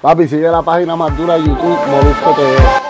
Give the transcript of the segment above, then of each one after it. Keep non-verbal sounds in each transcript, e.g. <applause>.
Papi, sigue la página más dura de YouTube, Molusco TV.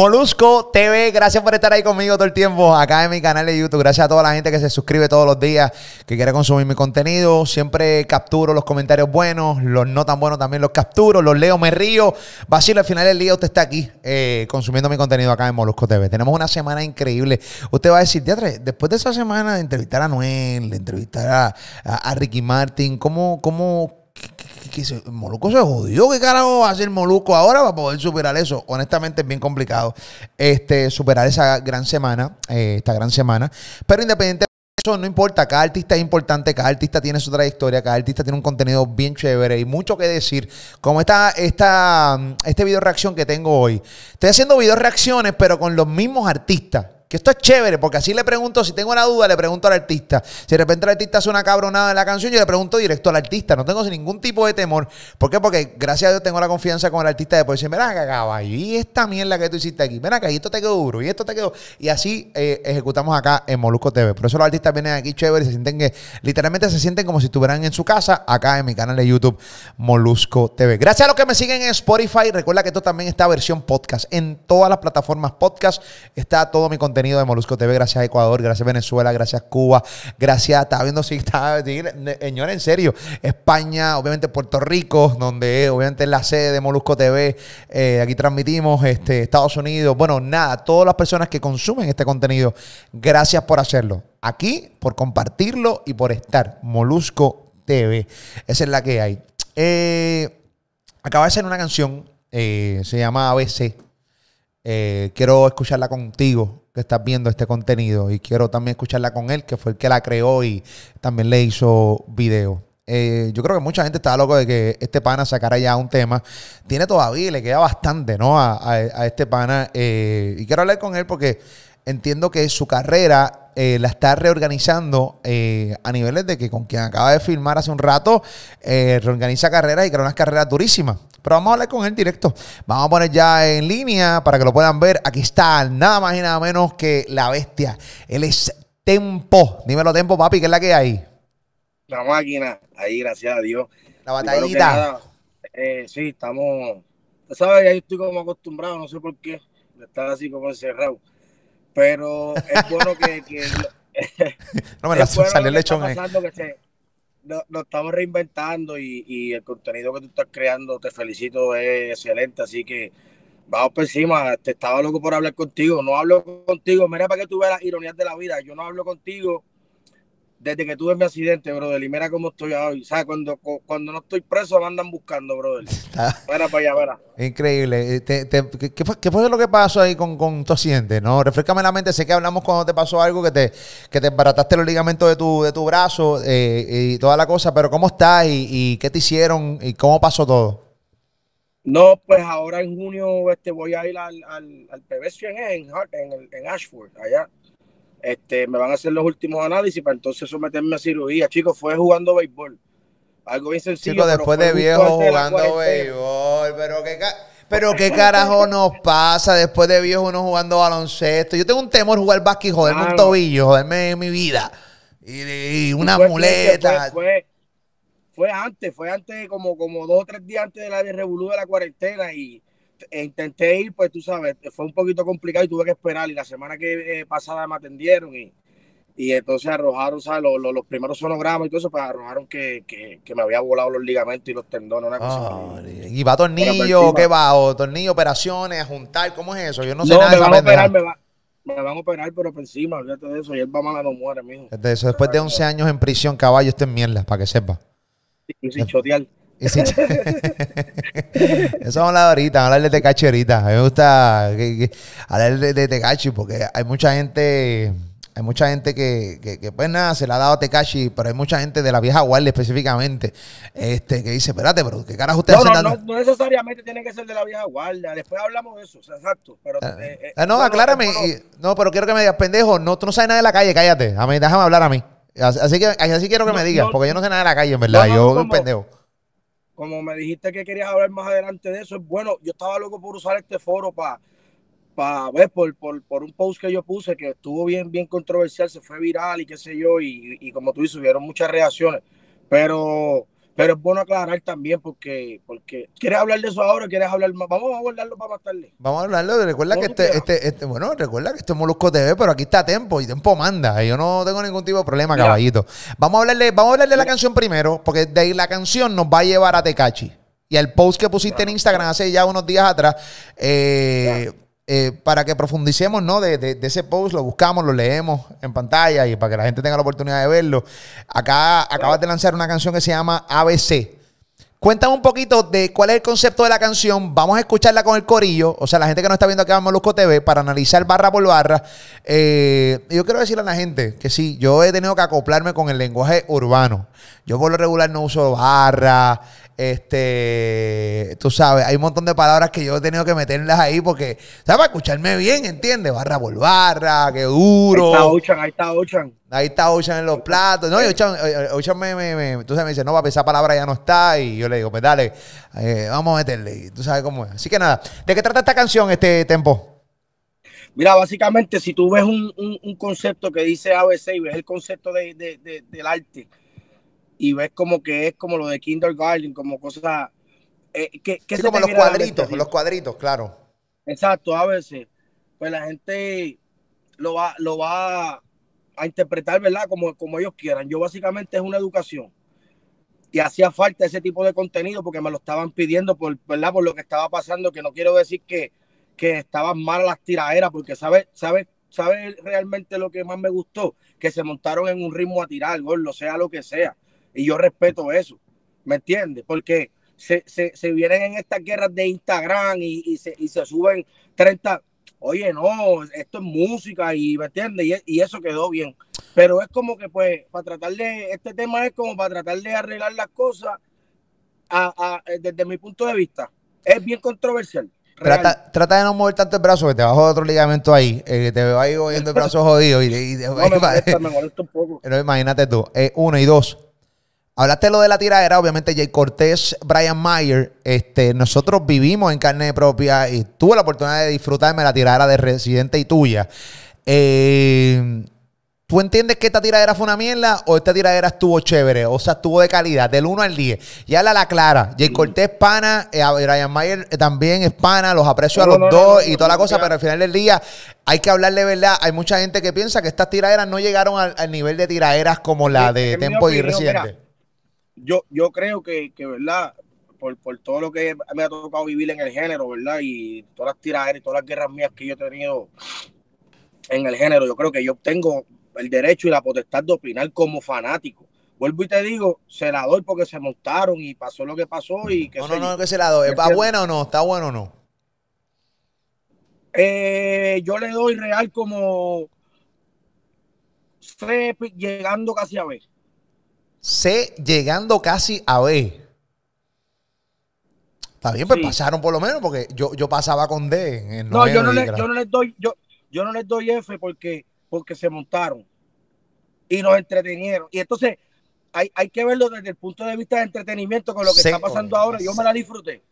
Molusco TV, gracias por estar ahí conmigo todo el tiempo acá en mi canal de YouTube. Gracias a toda la gente que se suscribe todos los días, que quiere consumir mi contenido. Siempre capturo los comentarios buenos, los no tan buenos también los capturo, los leo, me río. Vacilo, al final del día usted está aquí eh, consumiendo mi contenido acá en Molusco TV. Tenemos una semana increíble. Usted va a decir, teatro, después de esa semana de entrevistar a Noel, de entrevistar a, Ricky Martin, ¿cómo, cómo, que, se, Moluco se jodió. ¿Qué carajo va a hacer Moluco ahora para poder superar eso? Honestamente es bien complicado este, superar esa gran semana, eh, esta gran semana. Pero independientemente de eso, no importa. Cada artista es importante, cada artista tiene su trayectoria, cada artista tiene un contenido bien chévere y mucho que decir. Como esta, esta, este video reacción que tengo hoy. Estoy haciendo video reacciones, pero con los mismos artistas. Que esto es chévere, porque así le pregunto, si tengo una duda, le pregunto al artista. Si de repente el artista hace una cabronada en la canción, yo le pregunto directo al artista. No tengo ningún tipo de temor. ¿Por qué? Porque gracias a Dios tengo la confianza con el artista de poder decir, mira caballo, y esta mierda que tú hiciste aquí, acá, y esto te quedó duro, y esto te quedó. Y así eh, ejecutamos acá en Molusco TV. Por eso los artistas vienen aquí chévere se sienten que, literalmente se sienten como si estuvieran en su casa, acá en mi canal de YouTube, Molusco TV. Gracias a los que me siguen en Spotify. Recuerda que esto también está versión podcast. En todas las plataformas podcast está todo mi contenido de Molusco TV gracias a Ecuador, gracias a Venezuela, gracias a Cuba, gracias, estaba viendo si está, señor, en serio, España, obviamente Puerto Rico, donde obviamente es la sede de Molusco TV, eh, aquí transmitimos, este, Estados Unidos, bueno, nada, todas las personas que consumen este contenido, gracias por hacerlo. Aquí, por compartirlo y por estar, Molusco TV, esa es la que hay. Eh, acaba de ser una canción, eh, se llama ABC. quiero escucharla contigo estás viendo este contenido y quiero también escucharla con él, que fue el que la creó y también le hizo video. Eh, yo creo que mucha gente estaba loco de que este pana sacara ya un tema. Tiene todavía le queda bastante, ¿no? A, este pana. Eh, y quiero hablar con él porque entiendo que su carrera eh, la está reorganizando a niveles de que con quien acaba de filmar hace un rato, reorganiza carreras y crea unas carreras durísimas. Pero vamos a hablar con él directo. Vamos a poner ya en línea para que lo puedan ver. Aquí está, nada más y nada menos que la bestia. Él es Tempo. Dímelo, Tempo, papi, ¿qué es la que hay? La máquina, ahí, gracias a Dios. La batallita. Eh, sí, estamos. ¿Sabes? Ahí estoy como acostumbrado, no sé por qué. Estar así como encerrado. Pero es bueno que. <laughs> no me la salió el lechón ahí nos estamos reinventando y, el contenido que tú estás creando, te felicito, es excelente. Así que vamos por encima. Te estaba loco por hablar contigo. No hablo contigo. Mira para que tú veas las ironías de la vida. Yo no hablo contigo desde que tuve mi accidente, brother, y mira cómo estoy hoy. ¿Sabes? Cuando, cuando no estoy preso, me andan buscando, brother. <laughs> Mira para allá, mira. Increíble. Eh, ¿qué, fue, lo que pasó ahí con, con tu accidente? ¿no? Refrescame la mente. Sé que hablamos cuando te pasó algo que te, que te embarataste los ligamentos de tu, de tu brazo eh, y toda la cosa, pero ¿cómo estás y, qué te hicieron y cómo pasó todo? No, pues ahora en junio este, voy a ir al, al, al en, en, en Ashford, allá este, me van a hacer los últimos análisis para entonces someterme a cirugía. Chicos, fue jugando béisbol. Algo bien sencillo. Chicos, después de viejo jugando béisbol, pero qué, pero qué carajo nos pasa después de viejo uno jugando baloncesto. Yo tengo un temor jugar básquet y joderme un tobillo, joderme mi vida. Y, una muleta. Fue, fue, antes, fue antes, como, como dos o tres días antes de la de de la cuarentena y intenté ir, pues tú sabes, fue un poquito complicado y tuve que esperar. Y la semana que eh, pasada me atendieron y, y entonces arrojaron, ¿sabes? Los, los, primeros sonogramas y todo eso, pues arrojaron que, que, que, me había volado los ligamentos y los tendones, una cosa. ¿Y va tornillo? ¿Qué va? ¿O tornillo, operaciones, a juntar? ¿cómo es eso? Yo no sé nada me van a operar, me, me, van a operar, pero por encima, olvídate de eso. Y él va mal no muere, mijo. De eso, después de 11 años en prisión, caballo, esto es mierda, para que sepa. Y sin chotear. Eso vamos a hablar ahorita, hablar de Tecachi ahorita. A mí me gusta hablar de, de Tecachi porque hay mucha gente, hay mucha gente que, que, pues nada, se la ha dado a Tecachi, pero hay mucha gente de la vieja guardia específicamente, este, que dice, espérate, pero ¿qué caras ustedes no, no, no, necesariamente tiene que ser de la vieja guardia, después hablamos de eso, exacto. Pero, ah, eh, eh, no, aclárame, no, pero quiero que me digas, pendejo, no, tú no sabes nada de la calle, cállate, a mí, déjame hablar a mí. Así que así quiero que No, me digas, no, porque yo no sé nada de la calle, en verdad. no, yo soy un pendejo. Como me dijiste que querías hablar más adelante de eso, es bueno, yo estaba loco por usar este foro para para ver por, por, por un post que yo puse que estuvo bien, bien controversial, se fue viral y qué sé yo, y, y como tú dices, hubieron muchas reacciones, pero, pero es bueno aclarar también porque, porque ¿quieres hablar de eso ahora? ¿Quieres hablar más? Vamos a guardarlo para más tarde. Vamos a hablarlo. Recuerda que este, este, este, bueno, recuerda que esto es Molusco TV, pero aquí está Tempo y Tempo manda. Yo no tengo ningún tipo de problema, Mira. caballito. Vamos a hablarle, vamos a hablarle de la canción primero, porque de ahí la canción nos va a llevar a Tecachi. Y al post que pusiste en Instagram hace ya unos días atrás, eh, eh, para que profundicemos, ¿no? De, ese post, lo buscamos, lo leemos en pantalla y para que la gente tenga la oportunidad de verlo. Acá acabas de lanzar una canción que se llama ABC. Cuéntame un poquito de cuál es el concepto de la canción. Vamos a escucharla con el corillo. O sea, la gente que no está viendo acá en Molusco TV para analizar barra por barra. Eh, yo quiero decirle a la gente que sí, yo he tenido que acoplarme con el lenguaje urbano. Yo por lo regular no uso barra. Este, tú sabes, hay un montón de palabras que yo he tenido que meterlas ahí porque, ¿sabes? Para escucharme bien, ¿entiendes? Barra por barra, qué Ahí está duro. Ochan, ahí está Ochan. Ahí está Ocean en los platos. No, y Ocean, eh, Ocean me, me, me- tú sabes, me dice, no, papi, esa palabra ya no está. Y yo le digo, pues dale, eh, vamos a meterle. Y tú sabes cómo es. Así que nada, ¿de qué trata esta canción, este tempo? Mira, básicamente, si tú ves un, un- un concepto que dice ABC y ves el concepto de, de- de- del arte y ves como que es como lo de kindergarten, como cosas... Eh, ¿qué, qué Sí, se como los cuadritos, los cuadritos, claro. Exacto, a veces, pues la gente lo va, lo va a interpretar, ¿verdad? Como, como ellos quieran. Yo básicamente es una educación. Y hacía falta ese tipo de contenido porque me lo estaban pidiendo por, ¿verdad? por lo que estaba pasando, que no quiero decir que, que estaban mal las tiraderas, porque ¿sabes sabe, sabe realmente lo que más me gustó? Que se montaron en un ritmo a tirar, lo sea lo que sea. Y yo respeto eso, ¿me entiendes? Porque se, se, se vienen en estas guerras de Instagram y, y, se, y se suben 30. Oye, no, esto es música y me entiendes, y, y eso quedó bien. Pero es como que, pues, para tratar de, este tema es como para tratar de arreglar las cosas a- a- desde mi punto de vista. Es bien controversial. Trata, trata de no mover tanto el brazo, que te bajo otro ligamento ahí. eh, que te veo ahí moviendo el brazo jodido. Y, y- No, me molesta, me molesta un poco. <laughs> Pero imagínate tú. Eh, uno y dos. Hablaste de lo de la tiradera, obviamente Jay Cortés, Brian Mayer, este, nosotros vivimos en carne propia y tuve la oportunidad de disfrutarme la tiradera de Residente y tuya. Eh, ¿Tú entiendes que esta tiradera fue una mierda o esta tiradera estuvo chévere? O sea, estuvo de calidad, del 1 al 10. Y habla la clara. Jay Cortés es pana, eh, Brian Mayer también es pana, los aprecio a los no, dos no, y toda la cosa, ya. pero al final del día hay que hablarle verdad. Hay mucha gente que piensa que estas tiraderas no llegaron al, al nivel de tiraderas como la de Tempo y Residente. mira, yo, yo creo que, que ¿verdad? Por, por todo lo que me ha tocado vivir en el género, ¿verdad? Y todas las tiraderas y todas las guerras mías que yo he tenido en el género, yo creo que yo tengo el derecho y la potestad de opinar como fanático. Vuelvo y te digo, se la doy porque se montaron y pasó lo que pasó y que No, no, no, que se la doy. ¿Va Entiendo. buena o no? ¿Está bueno o no? Eh, yo le doy real como llegando casi a B. C llegando casi a B. Está bien, pues Sí. pasaron por lo menos, porque yo, yo pasaba con D en el No, yo no, le, yo no les doy, yo, yo no les doy F porque, porque se montaron y nos entretenieron. Y entonces hay, hay que verlo desde el punto de vista de entretenimiento con lo que Sí, está pasando oye, ahora. Yo me la disfruté.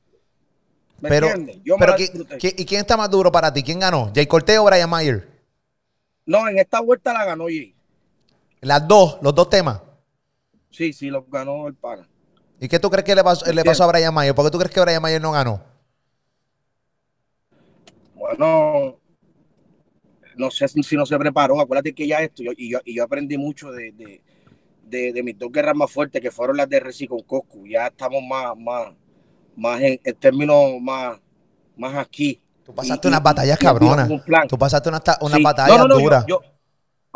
¿Me Pero, entiendes? Yo me pero la ¿qui- disfruté. qui- ¿y quién está más duro para ti? ¿Quién ganó? ¿Jay Cortez o Brian Mayer? No, en esta vuelta la ganó Jay. Las dos, los dos temas. Sí, sí, lo ganó el pana. ¿Y qué tú crees que le pasó, le pasó a Brian Mayer? ¿Por qué tú crees que Brian Mayer no ganó? Bueno, no sé si no se preparó. Acuérdate que ya esto, yo- y, yo, y yo aprendí mucho de, de, de, de mis dos guerras más fuertes, que fueron las de Reci con Coscu. Ya estamos más, más, más en, en términos más, más aquí. Tú pasaste Y- unas batallas cabronas. un. Tú pasaste unas unas Sí. batallas No, no, no, yo- duras. Yo,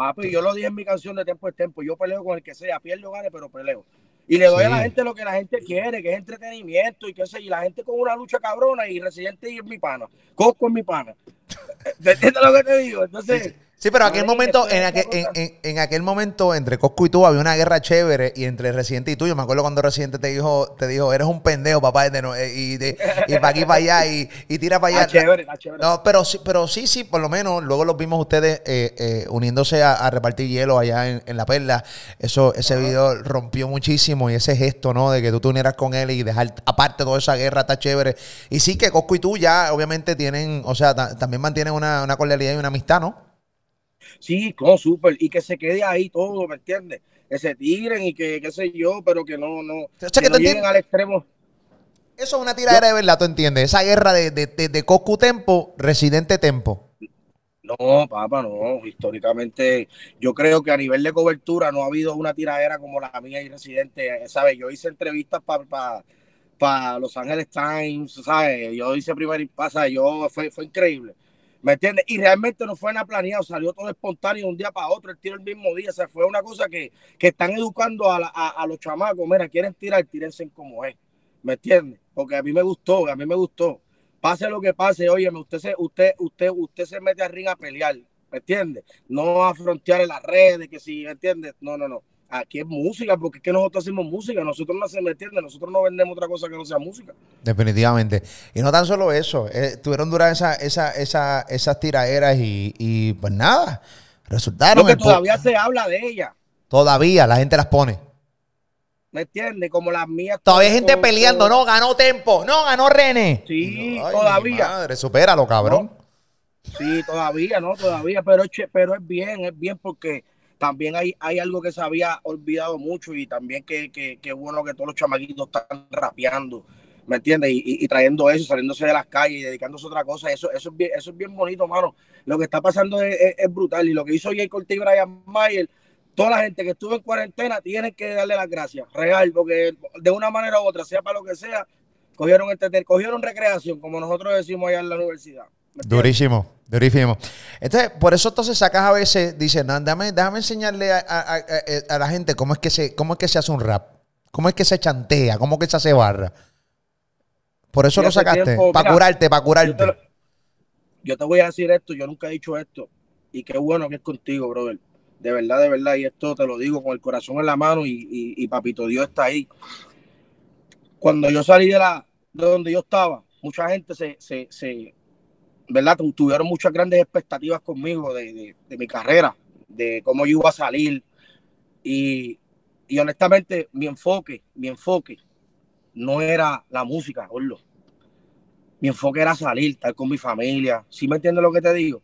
papi, yo lo dije en mi canción de Tiempo es Tiempo. Yo peleo con el que sea, pierdo, gane, pero peleo. Y le doy a la gente lo que la gente quiere, que es entretenimiento y qué sé, y la gente con una lucha cabrona y Residente y es mi pana. Cosco es mi pana. <laughs> ¿Entiendes lo que te digo? Entonces, Sí, pero aquel momento, en aquel, en, en- en aquel momento, entre Cosco y tú, había una guerra chévere y entre Residente y tú. Yo me acuerdo cuando Residente te dijo, te dijo, eres un pendejo, papá, de no- eh, y, de, y para aquí para allá y, y tira para allá. Está chévere, está chévere. No, pero sí, pero sí, sí, por lo menos luego los vimos ustedes eh, eh, uniéndose a, a repartir hielo allá en, en La Perla. Eso, ese video rompió muchísimo y ese gesto, ¿no? De que tú te unieras con él y dejar aparte toda esa guerra está chévere. Y sí que Cosco y tú ya obviamente tienen, o sea, ta- también mantienen una, una cordialidad y una amistad, ¿no? Sí, no, súper. Y que se quede ahí todo, ¿me entiendes? Que se tiren y que, qué sé yo, pero que no, no, sea, que que no tú lleguen al extremo. Eso es una tiradera de verdad, ¿tú entiendes? Esa guerra de, de, de, de Coscu Tempo, Residente Tempo. No, papá, no. Históricamente, yo creo que a nivel de cobertura no ha habido una tiradera como la mía y Residente. ¿Sabes? Yo hice entrevistas para Los Angeles Times, ¿sabes? Yo hice primer pasa, yo fue, fue increíble. ¿Me entiendes? Y realmente no fue nada planeado, salió todo espontáneo de un día para otro, el tiro el mismo día. O fue una cosa que, que están educando a, la- a, a los chamacos. Mira, quieren tirar, tírense como es. ¿Me entiendes? Porque a mí me gustó, a mí me gustó pase lo que pase, óyeme, usted se, usted, usted, usted se mete al ring a pelear, ¿me entiende? No a frontear en las redes, que si, ¿me entiende? No, no, no. Aquí es música, porque es que nosotros hacemos música, nosotros no se me entiende, nosotros no vendemos otra cosa que no sea música. Definitivamente. Y no tan solo eso, eh, tuvieron duras esa, esa, esa, esas tiraderas y, y pues nada, resultaron. Lo que el po- todavía se habla de ella, todavía la gente las pone. ¿me entiende? Como las mías. Todavía hay gente con- peleando, no, ganó Tempo, no, ganó René. Sí, Ay, todavía. Madre, supéralo, cabrón. Sí, todavía, ¿no? Todavía, pero pero es bien, es bien porque también hay, hay algo que se había olvidado mucho y también que, que, que bueno que todos los chamaquitos están rapeando, ¿me entiendes? Y, y- trayendo eso, saliéndose de las calles y dedicándose a otra cosa, eso, eso, es, bien, eso es bien bonito, mano. Lo que está pasando es, brutal y lo que hizo Jay Cortés y Brian Mayer, toda la gente que estuvo en cuarentena tiene que darle las gracias, real, porque de una manera u otra, sea para lo que sea, cogieron, entreten- cogieron recreación, como nosotros decimos allá en la universidad. Durísimo, durísimo. Entonces, por eso entonces sacas a veces, dices, no, déjame, déjame enseñarle a, a- a- a la gente cómo es, que se, cómo es que se hace un rap, cómo es que se chantea, cómo es que se hace barra. Por eso lo sacaste, para curarte, para Yo te, curarte. yo te voy a decir esto, yo nunca he dicho esto, y qué bueno que es contigo, brother. De verdad, de verdad, y esto te lo digo con el corazón en la mano y, y- y papito Dios está ahí. Cuando yo salí de la de donde yo estaba, mucha gente se, se, se ¿verdad? Tu- Tuvieron muchas grandes expectativas conmigo de, mi carrera, de cómo yo iba a salir. Y, y honestamente, mi enfoque, mi enfoque no era la música, Orlo mi enfoque era salir, estar con mi familia. ¿Sí me entiendes lo que te digo?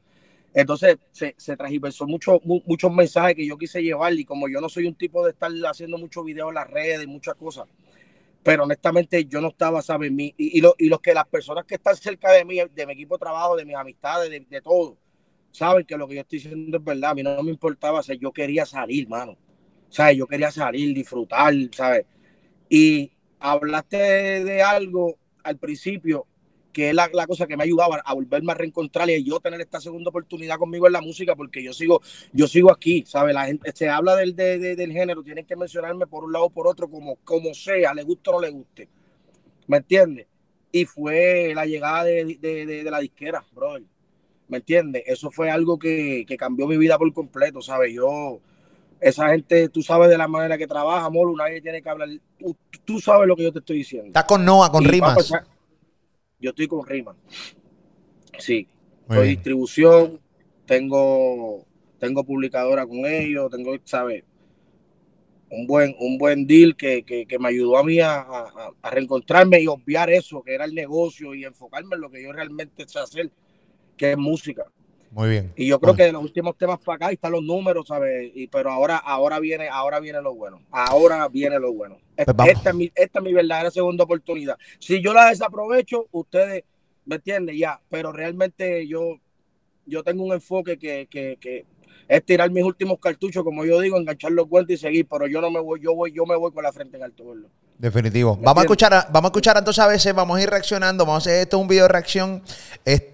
Entonces se, se transversó mucho, mu- muchos mensajes que yo quise llevar y como yo no soy un tipo de estar haciendo muchos videos en las redes, muchas cosas, pero honestamente yo no estaba, ¿sabes? Mi, y, y, y los que las personas que están cerca de mí, de mi equipo de trabajo, de mis amistades, de, todo, saben que lo que yo estoy diciendo es verdad. A mí no me importaba, o yo quería salir, mano. ¿Sabes? Yo quería salir, disfrutar, ¿sabes? Y hablaste de algo al principio que es la, la cosa que me ayudaba a volverme a reencontrar y yo tener esta segunda oportunidad conmigo en la música, porque yo sigo, yo sigo aquí, ¿sabes? La gente se habla del, de- de- del género, tienen que mencionarme por un lado o por otro, como, como sea, le guste o no le guste. ¿Me entiendes? Y fue la llegada de, de- la disquera, brother. ¿Me entiendes? Eso fue algo que, que cambió mi vida por completo, ¿sabes? Yo, esa gente, tú sabes de la manera que trabaja, Molo, nadie tiene que hablar. Tú, tú sabes lo que yo te estoy diciendo. Estás con Noah, con Y, rimas. papá, yo estoy con rimas. Sí. Soy bien. distribución, tengo, tengo publicadora con ellos, tengo, ¿sabes? Un buen, un buen deal que, que, que me ayudó a mí a, a- a reencontrarme y obviar eso, que era el negocio, y enfocarme en lo que yo realmente sé hacer, que es música. Muy bien. Y yo creo Bueno. que de los últimos temas para acá ahí están los números, ¿sabes? Y, pero ahora, ahora viene, ahora viene lo bueno. Ahora viene lo bueno. Esta, vamos. esta es mi, esta es mi verdadera segunda oportunidad. Si yo la desaprovecho, ustedes me entienden ya. Pero realmente yo, yo tengo un enfoque que, que, que es tirar mis últimos cartuchos, como yo digo, enganchar los cuentos y seguir. Pero yo no me voy, yo voy, yo me voy con la frente en alto. verlo. Definitivo. ¿Me Vamos a escuchar, a- vamos a escuchar entonces a veces, vamos a ir reaccionando, vamos a hacer esto un video de reacción,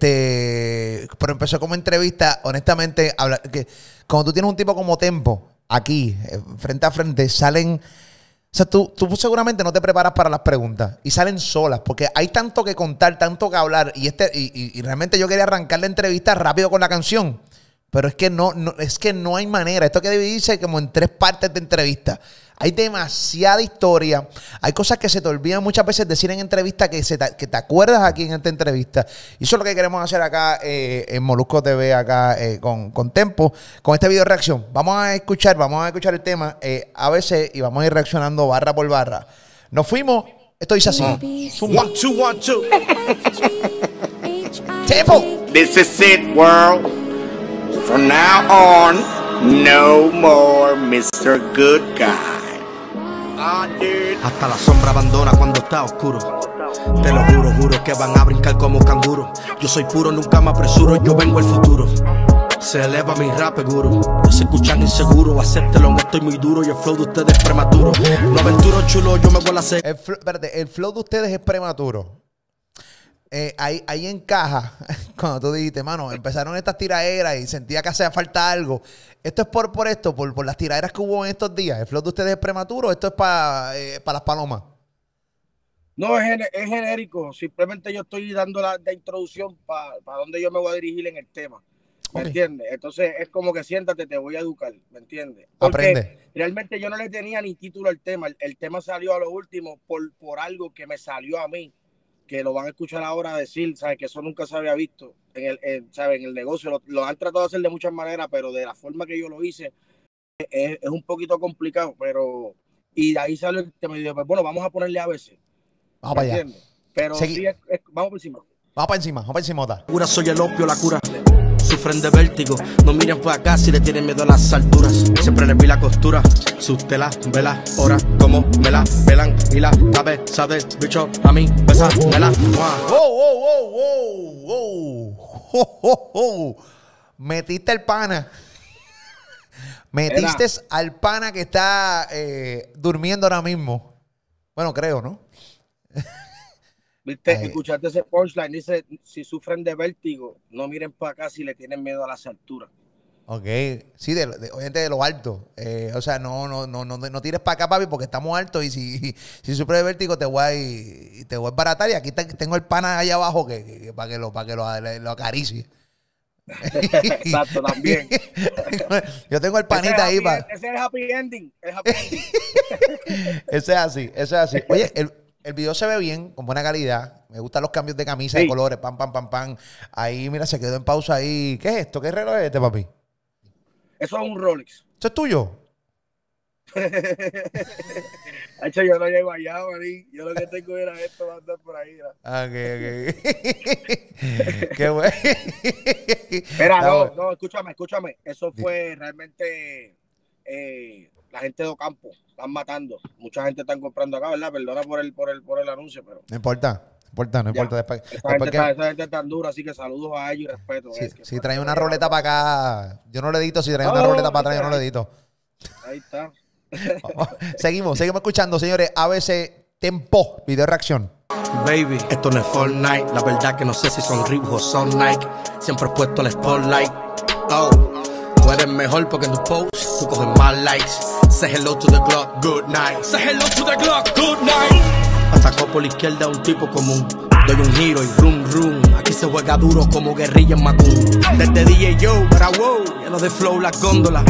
este, pero empezó como entrevista, honestamente, habla- que cuando tú tienes un tipo como Tempo, aquí, eh, frente a frente, salen, o sea, tú, tú seguramente no te preparas para las preguntas y salen solas, porque hay tanto que contar, tanto que hablar, y este, y, y- y realmente yo quería arrancar la entrevista rápido con la canción. Pero es que no, no, es que no hay manera. Esto que dividirse como en tres partes de entrevista. Hay demasiada historia. Hay cosas que se te olvidan muchas veces decir en entrevista que, se te, que te acuerdas aquí en esta entrevista. Y eso es lo que queremos hacer acá eh, en Molusco TV, acá eh, con, con, Tempo, con este video reacción. Vamos a escuchar, vamos a escuchar el tema eh, a veces y vamos a ir reaccionando barra por barra. Nos fuimos. Esto dice así. One, two, one, two. Tempo. This is it, world. From now on, no more Mr. Good Guy. Hasta la sombra abandona cuando está oscuro. Te lo juro, juro que van a brincar como canguro. Yo soy puro, nunca me apresuro, yo vengo el futuro. Se eleva mi rap, guru. No se escuchan inseguro, acéptelo, no estoy muy duro y el flow de ustedes es prematuro. No aventuro chulo, yo me voy a hacer. El, espérate, el flow de ustedes es prematuro. Eh, ahí, ahí encaja <laughs> cuando tú dijiste, mano, empezaron estas tiraderas y sentía que hacía falta algo. Esto es por, por esto, por, por las tiraderas que hubo en estos días. ¿El flow de ustedes es prematuro? ¿Esto es para las palomas? No, es, es genérico. Simplemente yo estoy dando la, la introducción para dónde yo me voy a dirigir en el tema. ¿Me Ok. entiendes? Entonces es como que siéntate, te voy a educar. ¿Me entiendes? Porque Aprende. realmente yo no le tenía ni título al tema. El, el tema salió a lo último por, por algo que me salió a mí, que lo van a escuchar ahora decir, ¿sabes? Que eso nunca se había visto en el, en, ¿sabes? en el negocio. Lo, lo han tratado de hacer de muchas maneras, pero de la forma que yo lo hice es, es un poquito complicado. Pero, y de ahí salió el tema. Y dije, pues bueno, vamos a ponerle a veces. Vamos para allá. Pero sí, es- es- vamos por encima. Vamos para encima, vamos para encima. Cura, soy el opio, la cura. Sufren de vértigo, no miren por acá si le tienen miedo a las alturas. Siempre les vi la costura, sus telas, velas, ahora como me la velan y la cabeza del bicho a mí, besa, me la. ¡Wow, wow, wow, wow, wow! ¡Jo, jo, jo! Metiste el pana. Metiste al pana que está eh, durmiendo ahora mismo. Bueno, creo, ¿no? ¿Viste? Escuchaste ese punchline. Dice, si sufren de vértigo, no miren para acá si le tienen miedo a las alturas. Ok, sí, de, de- obviamente de lo alto. Eh, o sea, no, no, no, no, no tires para acá, papi, porque estamos altos y si, <laughs> si sufres de vértigo te voy a, y te voy a baratar. Y aquí te- tengo el pana ahí abajo que, que- que para que lo, para que lo, lo acaricie. <laughs> Exacto, también. <laughs> Yo tengo el panita ahí happy para. Ese es el happy ending. El happy ending. Ese es así, ese es así. Oye, el, el video se ve bien, con buena calidad. Me gustan los cambios de camisa, de Sí. colores, pam, pam, pam, pam. Ahí, mira, se quedó en pausa ahí. ¿Qué es esto? ¿Qué reloj es este, papi? Eso es un Rolex. ¿Eso es tuyo? <laughs> Yo no llego allá, maní. Yo lo que tengo era esto, va a andar por ahí. mira. Ah, Ok, ok. <laughs> Qué bueno. Espera, no, no, escúchame, escúchame. Eso fue realmente eh, la gente de Ocampo. Están matando. Mucha gente están comprando acá, ¿verdad? Perdona por el, por el, por el anuncio, pero No importa, no importa, no Ya. importa. Después, esa después gente, que- está, esa gente está tan dura, así que saludos a ellos y respeto. si, es que si fue- trae una roleta para acá, yo no le edito. Si trae una No, roleta para atrás, yo no le edito. Ahí está. <laughs> seguimos, seguimos escuchando, señores. ABC Tempo, video reacción. Baby, esto no es Fortnite. La verdad que no sé si son Reebok o son Nike. Siempre he puesto el spotlight. Oh, tú eres mejor porque en tus posts tú coges más likes. Say hello to the Glock, good night. Say hello to the Glock, good night. Atacó por la izquierda un tipo común. Doy un giro y rum rum. Aquí se juega duro como guerrilla en Macum. Desde DJ Joe, para wow, lleno de flow las góndolas.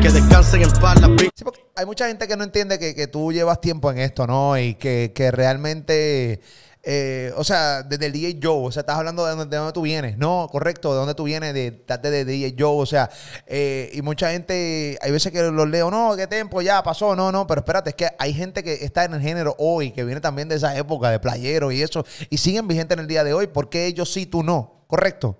Que descansen en paz las. Sí, porque hay mucha gente que no entiende que, que tú llevas tiempo en esto, ¿no? Y que, que realmente, eh, o sea, desde el DJ Joe, o sea, estás hablando de dónde, de dónde tú vienes, ¿no? Correcto, de dónde tú vienes, de, estás desde DJ Joe, o sea, eh, y mucha gente, hay veces que los leo, no, qué tiempo, ya pasó, no, no, pero espérate, es que hay gente que está en el género hoy, que viene también de esa época de playero y eso, y siguen vigentes en el día de hoy, ¿por qué ellos sí, tú no? ¿Correcto?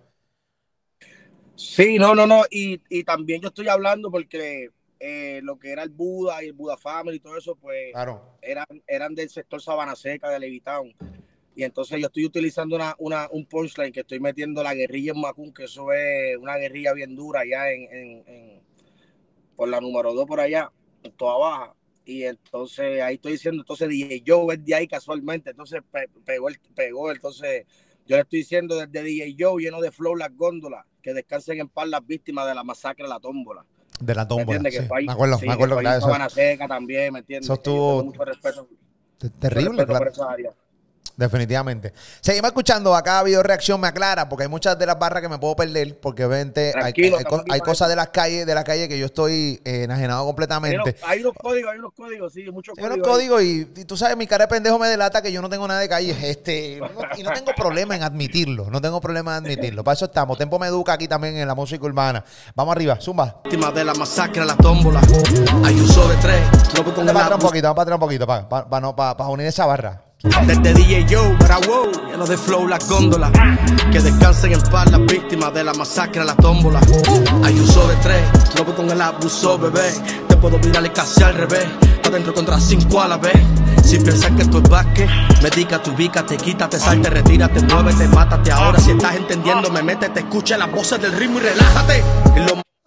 Sí, no, no, no. Y, y también yo estoy hablando porque eh, lo que era el Buda y el Buda Family y todo eso, pues Claro. eran, eran del sector Sabana Seca de Levitown. Y entonces yo estoy utilizando una, una, un punchline que estoy metiendo la guerrilla en Macún, que eso es una guerrilla bien dura allá en, en, en- por la número 2 por allá, en toda baja. Y entonces ahí estoy diciendo, entonces DJ Joe es de ahí casualmente, entonces pe- pegó, el, pegó, entonces yo le estoy diciendo desde DJ Joe lleno de flow las góndolas, que descansen en paz las víctimas de la masacre de la tómbola. De la ¿Me tómbola. entiendes? sí. Que fue ahí- me acuerdo, sí, me acuerdo que que eso. Seca también, ¿me entiendes? Eso estuvo- tengo mucho respeto, mucho Terrible, respeto claro. por esa área. Definitivamente. Seguimos escuchando acá video reacción me aclara porque hay muchas de las barras que me puedo perder porque obviamente hay, hay- hay cosas de las calles de la calle que yo estoy eh, enajenado Hay unos, completamente. hay unos códigos, hay unos códigos, sí, muchos Hay unos códigos. códigos y, y tú sabes, mi cara de pendejo me delata que yo no tengo nada de calle. Este, no- y no tengo problema en admitirlo. No tengo problema en admitirlo. Para eso estamos. Tempo me educa aquí también en la música urbana. Vamos arriba, zumba. Víctima de la masacre, la tómbola. Hay uso de tres, Vamos para atrás un poquito, vamos para atrás un poquito, para, para, para no- para- para unir esa barra. Desde DJ Joe, wow, lleno de flow las góndolas. Que descansen en paz las víctimas de la masacre, la tómbola. Hay uso de tres, voy con el abuso, bebé. Te puedo virar y casi al revés. Adentro contra cinco a la vez. Si piensas que esto es básquet, medícate, ubícate, quítate, salte, retírate, muévete, mátate. Ahora si estás entendiendo, me métete, escucha las voces del ritmo y relájate.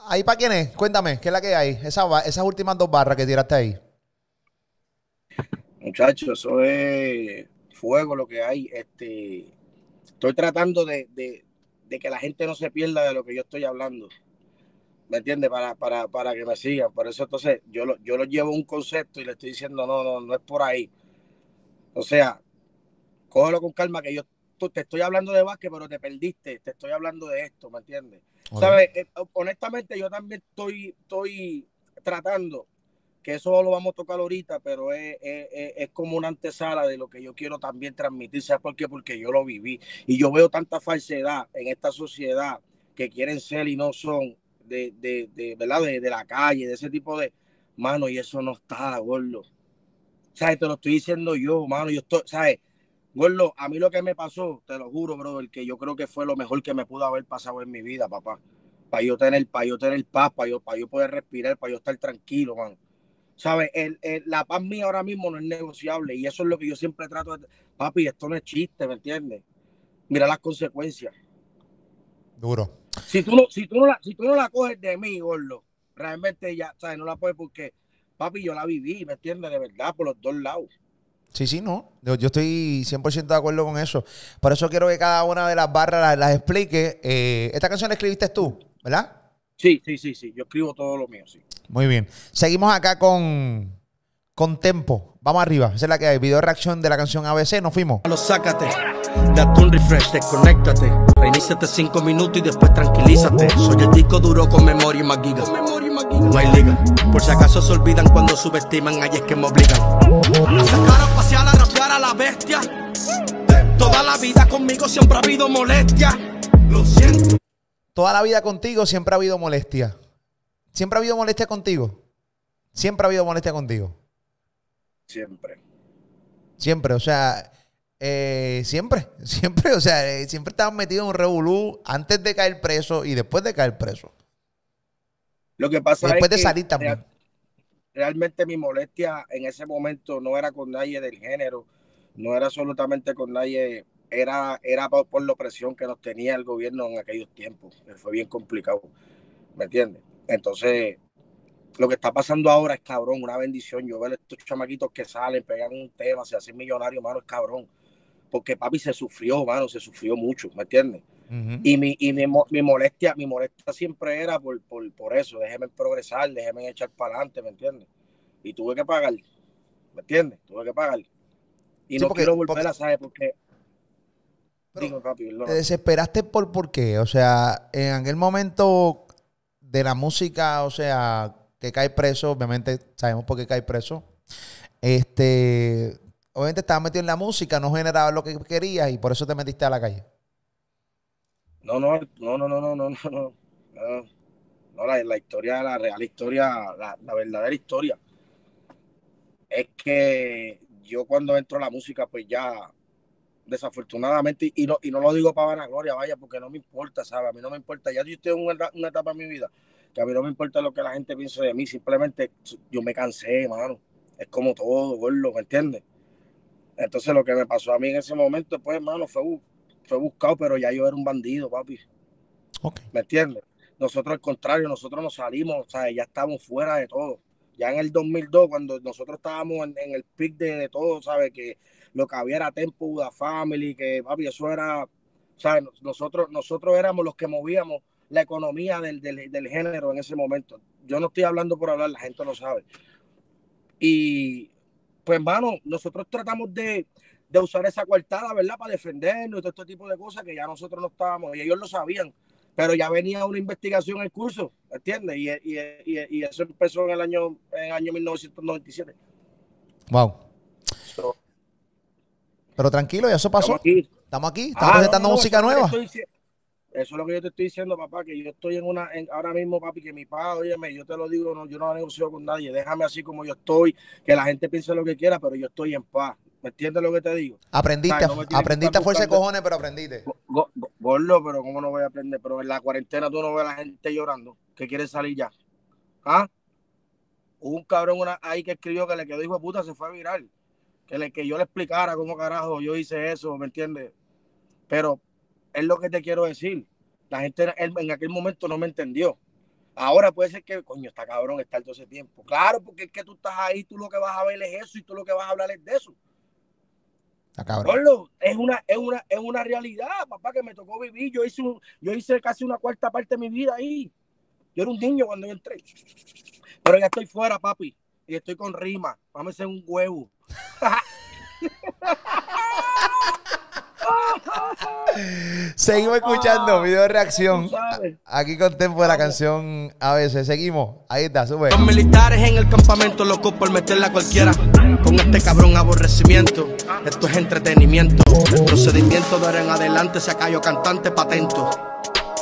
¿Ahí para quién es? Cuéntame, ¿qué es la que hay? Esa esas últimas dos barras que tiraste ahí. Muchachos, eso es fuego lo que hay. Este, estoy tratando de, de- de que la gente no se pierda de lo que yo estoy hablando. ¿Me entiendes? Para, para, para que me sigan. Por eso entonces yo lo, yo lo llevo un concepto y le estoy diciendo, no, no, no es por ahí. O sea, cógelo con calma que yo te estoy hablando de básquet, pero te perdiste. Te estoy hablando de esto, ¿me entiendes? ¿Sabes? Eh, honestamente, yo también estoy, estoy tratando, que eso lo vamos a tocar ahorita, pero es, es- como una antesala de lo que yo quiero también transmitir. ¿Sabes por qué? Porque yo lo viví. Y yo veo tanta falsedad en esta sociedad que quieren ser y no son, de, de, de, ¿verdad? De, de la calle, de ese tipo de... Mano, y eso no está, gordo. ¿Sabes? Te lo estoy diciendo yo, mano. Yo estoy, ¿sabes? Gordo, a mí lo que me pasó, te lo juro, brother, que yo creo que fue lo mejor que me pudo haber pasado en mi vida, papá. Para yo tener, para yo tener paz, para yo, para yo poder respirar, para yo estar tranquilo, man. ¿Sabes? El, el- la paz mía ahora mismo no es negociable y eso es lo que yo siempre trato de... Papi, esto no es chiste, ¿me entiendes? Mira las consecuencias. Duro. Si tú no, si tú no, la, si tú no la coges de mí, gordo, realmente ya, ¿sabes? No la puedes porque, papi, yo la viví, ¿me entiendes? De verdad, por los dos lados. Sí, sí, no. Yo, yo estoy 100% de acuerdo con eso. Por eso quiero que cada una de las barras las, las explique. Eh, esta canción la escribiste tú, ¿verdad? Sí, sí, sí, sí. Yo escribo todo lo mío, sí. Muy bien. Seguimos acá con, con Tempo. Vamos arriba. Esa es la que hay. Video reacción de la canción ABC. Nos fuimos. Lo sácate, date un refresh, desconéctate. Reiníciate cinco minutos y después tranquilízate. Soy el disco duro con memoria y más gigas. No hay liga. Por si acaso se olvidan cuando subestiman, ahí es que me obligan. Sacar a pasear, a rapear a la bestia. Toda la vida conmigo siempre ha habido molestia. Lo siento. Toda la vida contigo siempre ha habido molestia. Siempre ha habido molestia contigo. Siempre ha habido molestia contigo. Siempre. Siempre, o sea, eh, siempre, <laughs> siempre, o sea, eh, siempre estabas metido en un revolú antes de caer preso y después de caer preso. Lo que pasa después de es que salir también. real- realmente mi molestia en ese momento no era con nadie del género, no era absolutamente con nadie, era, era por, por la opresión que nos tenía el gobierno en aquellos tiempos. Fue bien complicado, ¿me entiendes? Entonces, lo que está pasando ahora es cabrón, una bendición. Yo ver estos chamaquitos que salen, pegan un tema, se hacen millonarios, mano, es cabrón. Porque papi se sufrió, mano, se sufrió mucho, ¿me entiendes? Y mi, y mi, mi molestia, mi molestia siempre era por, por, por eso, déjeme progresar, déjeme echar para adelante, ¿me entiendes? Y tuve que pagar, ¿me entiendes? Tuve que pagar. Y Sí, no porque- quiero volver porque- a saber porque. ¿Te desesperaste por, por qué? O sea, en aquel momento de la música, o sea, que cae preso, obviamente sabemos por qué cae preso. Este, obviamente estabas metido en la música, no generaba lo que querías y por eso te metiste a la calle. No, no, no, no, no, no, no, no. No, la, la historia, la real historia, la, la verdadera historia. Es que yo cuando entro a la música, pues ya desafortunadamente, y no, y no lo digo para vanagloria, vaya, porque no me importa, ¿sabes? A mí no me importa. Ya yo estoy en una, una etapa en mi vida que a mí no me importa lo que la gente piense de mí, simplemente yo me cansé, mano. Es como todo, gordo, ¿me entiendes? Entonces lo que me pasó a mí en ese momento, pues, hermano, fue, fue buscado, pero ya yo era un bandido, papi. Ok. ¿Me entiendes? Nosotros al contrario, nosotros nos salimos, o sea, ya estamos fuera de todo. Ya en el 2002, cuando nosotros estábamos en, en el pic de, de todo, ¿sabes? Que lo que había era Tempo, Buda Family, que, papi, eso era, ¿sabes? Nosotros, nosotros éramos los que movíamos la economía del, del, del género en ese momento. Yo no estoy hablando por hablar, la gente lo sabe. Y, pues, hermano, nosotros tratamos de, de usar esa coartada, ¿verdad? Para defendernos y todo este tipo de cosas que ya nosotros no estábamos, y ellos lo sabían, pero ya venía una investigación en curso, ¿entiendes? Y, y, y, y eso empezó en el año, en el año 1997. Wow. Pero tranquilo, ya eso pasó. estamos aquí. Estamos aquí, estamos Ah, presentando no, no, música eso nueva. estoy Eso es lo que yo te estoy diciendo, papá, que yo estoy en una, en- ahora mismo, papi, que mi papá, óyeme, yo te lo digo, no, yo no negocio con nadie, déjame así como yo estoy, que la gente piense lo que quiera, pero yo estoy en paz. ¿Me entiendes lo que te digo? Aprendiste, no aprendiste a fuerza de cojones, pero aprendiste. Go- go- Gordo, pero ¿cómo no voy a aprender? Pero en la cuarentena tú no ves a la gente llorando, que quiere salir ya. ¿Ah? Hubo un cabrón una, ahí que escribió que le quedó hijo de puta, se fue a viral. Que, le, que yo le explicara cómo carajo yo hice eso, ¿me entiendes? Pero es lo que te quiero decir. La gente en, aquel momento no me entendió. Ahora puede ser que, coño, está cabrón estar todo ese tiempo. Claro, porque es que tú estás ahí, tú lo que vas a ver es eso y tú lo que vas a hablar es de eso. Está cabrón. Es una, es una, es una realidad, papá, que me tocó vivir. Yo hice, un- yo hice casi una cuarta parte de mi vida ahí. Yo era un niño cuando yo entré. Pero ya estoy fuera, papi. Y estoy con rima. Vamos a hacer un huevo. Seguimos escuchando video de reacción. Aquí con Tempo de la canción a veces. Seguimos. Ahí está, sube. Los militares en el campamento locos por meterla a cualquiera. Con este cabrón aborrecimiento. Esto es entretenimiento. El procedimiento de ahora en adelante se cayó cantante patento.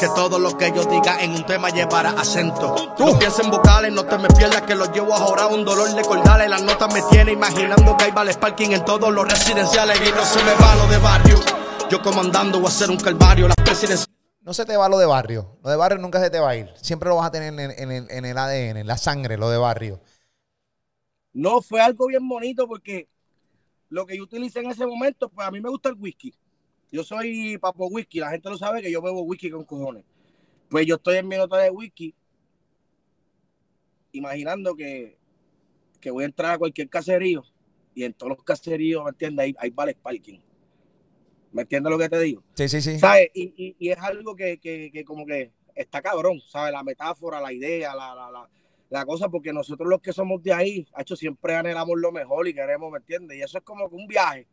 Que todo lo que yo diga en un tema llevará acento. No pienses en vocales, no te me pierdas que los llevo a jorar un dolor de cordales. Las notas me tiene imaginando que hay vales parking en todos los residenciales y no se me va lo de barrio. Yo comandando voy a hacer un calvario. Las presidenciales. No se te va lo de barrio. Lo de barrio nunca se te va a ir. Siempre lo vas a tener en, en el, en el ADN, en la sangre, lo de barrio. No, fue algo bien bonito porque lo que yo utilicé en ese momento, pues a mí me gusta el whisky. Yo soy papo whisky, la gente lo sabe que yo bebo whisky con cojones. Pues yo estoy en mi nota de whisky, imaginando que, que voy a entrar a cualquier caserío y en todos los caseríos, ¿me entiendes? Hay, hay vales parking. ¿Me entiendes lo que te digo? Sí, sí, sí. ¿Sabes? Y, y- y es algo que, que- que como que está cabrón, ¿sabes? La metáfora, la idea, la, la, la, la cosa, porque nosotros los que somos de ahí, hecho, siempre anhelamos lo mejor y queremos, ¿me entiendes? Y eso es como un viaje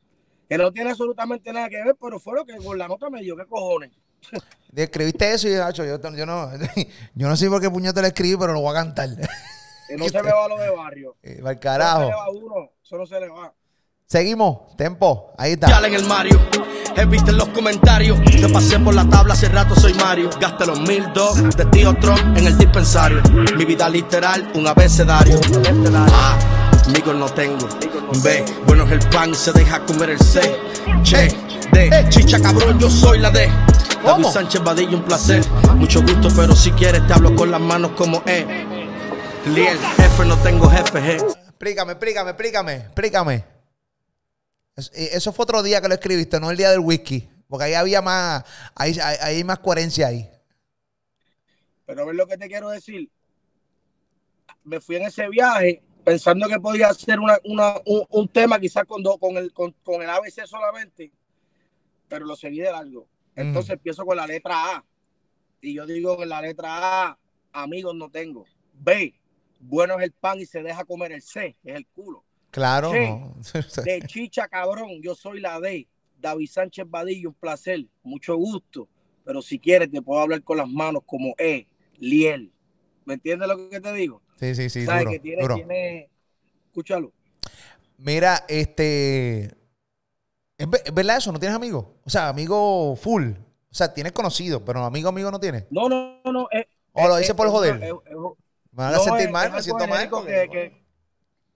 que no tiene absolutamente nada que ver, pero fue lo que con la nota me dio, ¿qué cojones? <laughs> Escribiste eso y hacho, yo, yo no, <laughs> yo no sé por qué puño te lo escribí, pero lo voy a cantar. <laughs> Que no se me va lo de barrio. Eh, Al Eso no se carajo. le va uno, eso no se le va. Seguimos. Tempo. Ahí Ya está. en el Mario. He visto en los comentarios. Te pasé por la tabla, hace rato soy Mario. Gasté los mil dos de tío Trump en el dispensario. Mi vida literal, un abecedario. A, amigos no tengo. B, bueno es el pan, se deja comer el C. Che, D, chicha cabrón, yo soy la D. David. Sánchez Vadillo, un placer. Mucho gusto, pero si quieres te hablo con las manos como E. Liel, jefe, no tengo jefe, G. Explícame, explícame, explícame, explícame. Eh, Eso fue otro día que lo escribiste, no el día del whisky. Porque ahí había más, ahí, ahí- ahí hay más coherencia ahí. Pero ves lo que te quiero decir. Me fui en ese viaje pensando que podía ser una, una- un, un tema quizás con, do- con, el, con, con el ABC solamente, pero lo seguí de largo. Entonces empiezo con la letra A. Y yo digo que la letra A, amigos no tengo. B, bueno es el pan y se deja comer el C, es el culo. Claro. No. <laughs> De chicha cabrón, yo soy la D. David Sánchez Vadillo, un placer, mucho gusto. Pero si quieres, te puedo hablar con las manos como E, Liel. ¿Me entiendes lo que te digo? Sí, sí, sí, ¿Sabes duro, que tiene, duro. tiene, escúchalo. Mira, este. ¿Es ve- es verdad eso? ¿No tienes amigos? O sea, amigo full. O sea, tienes conocido, pero amigo, amigo no tienes. No, no, no. O lo dice por es joder. una- es- es- Me van a no, sentir mal, me siento mal. que- que-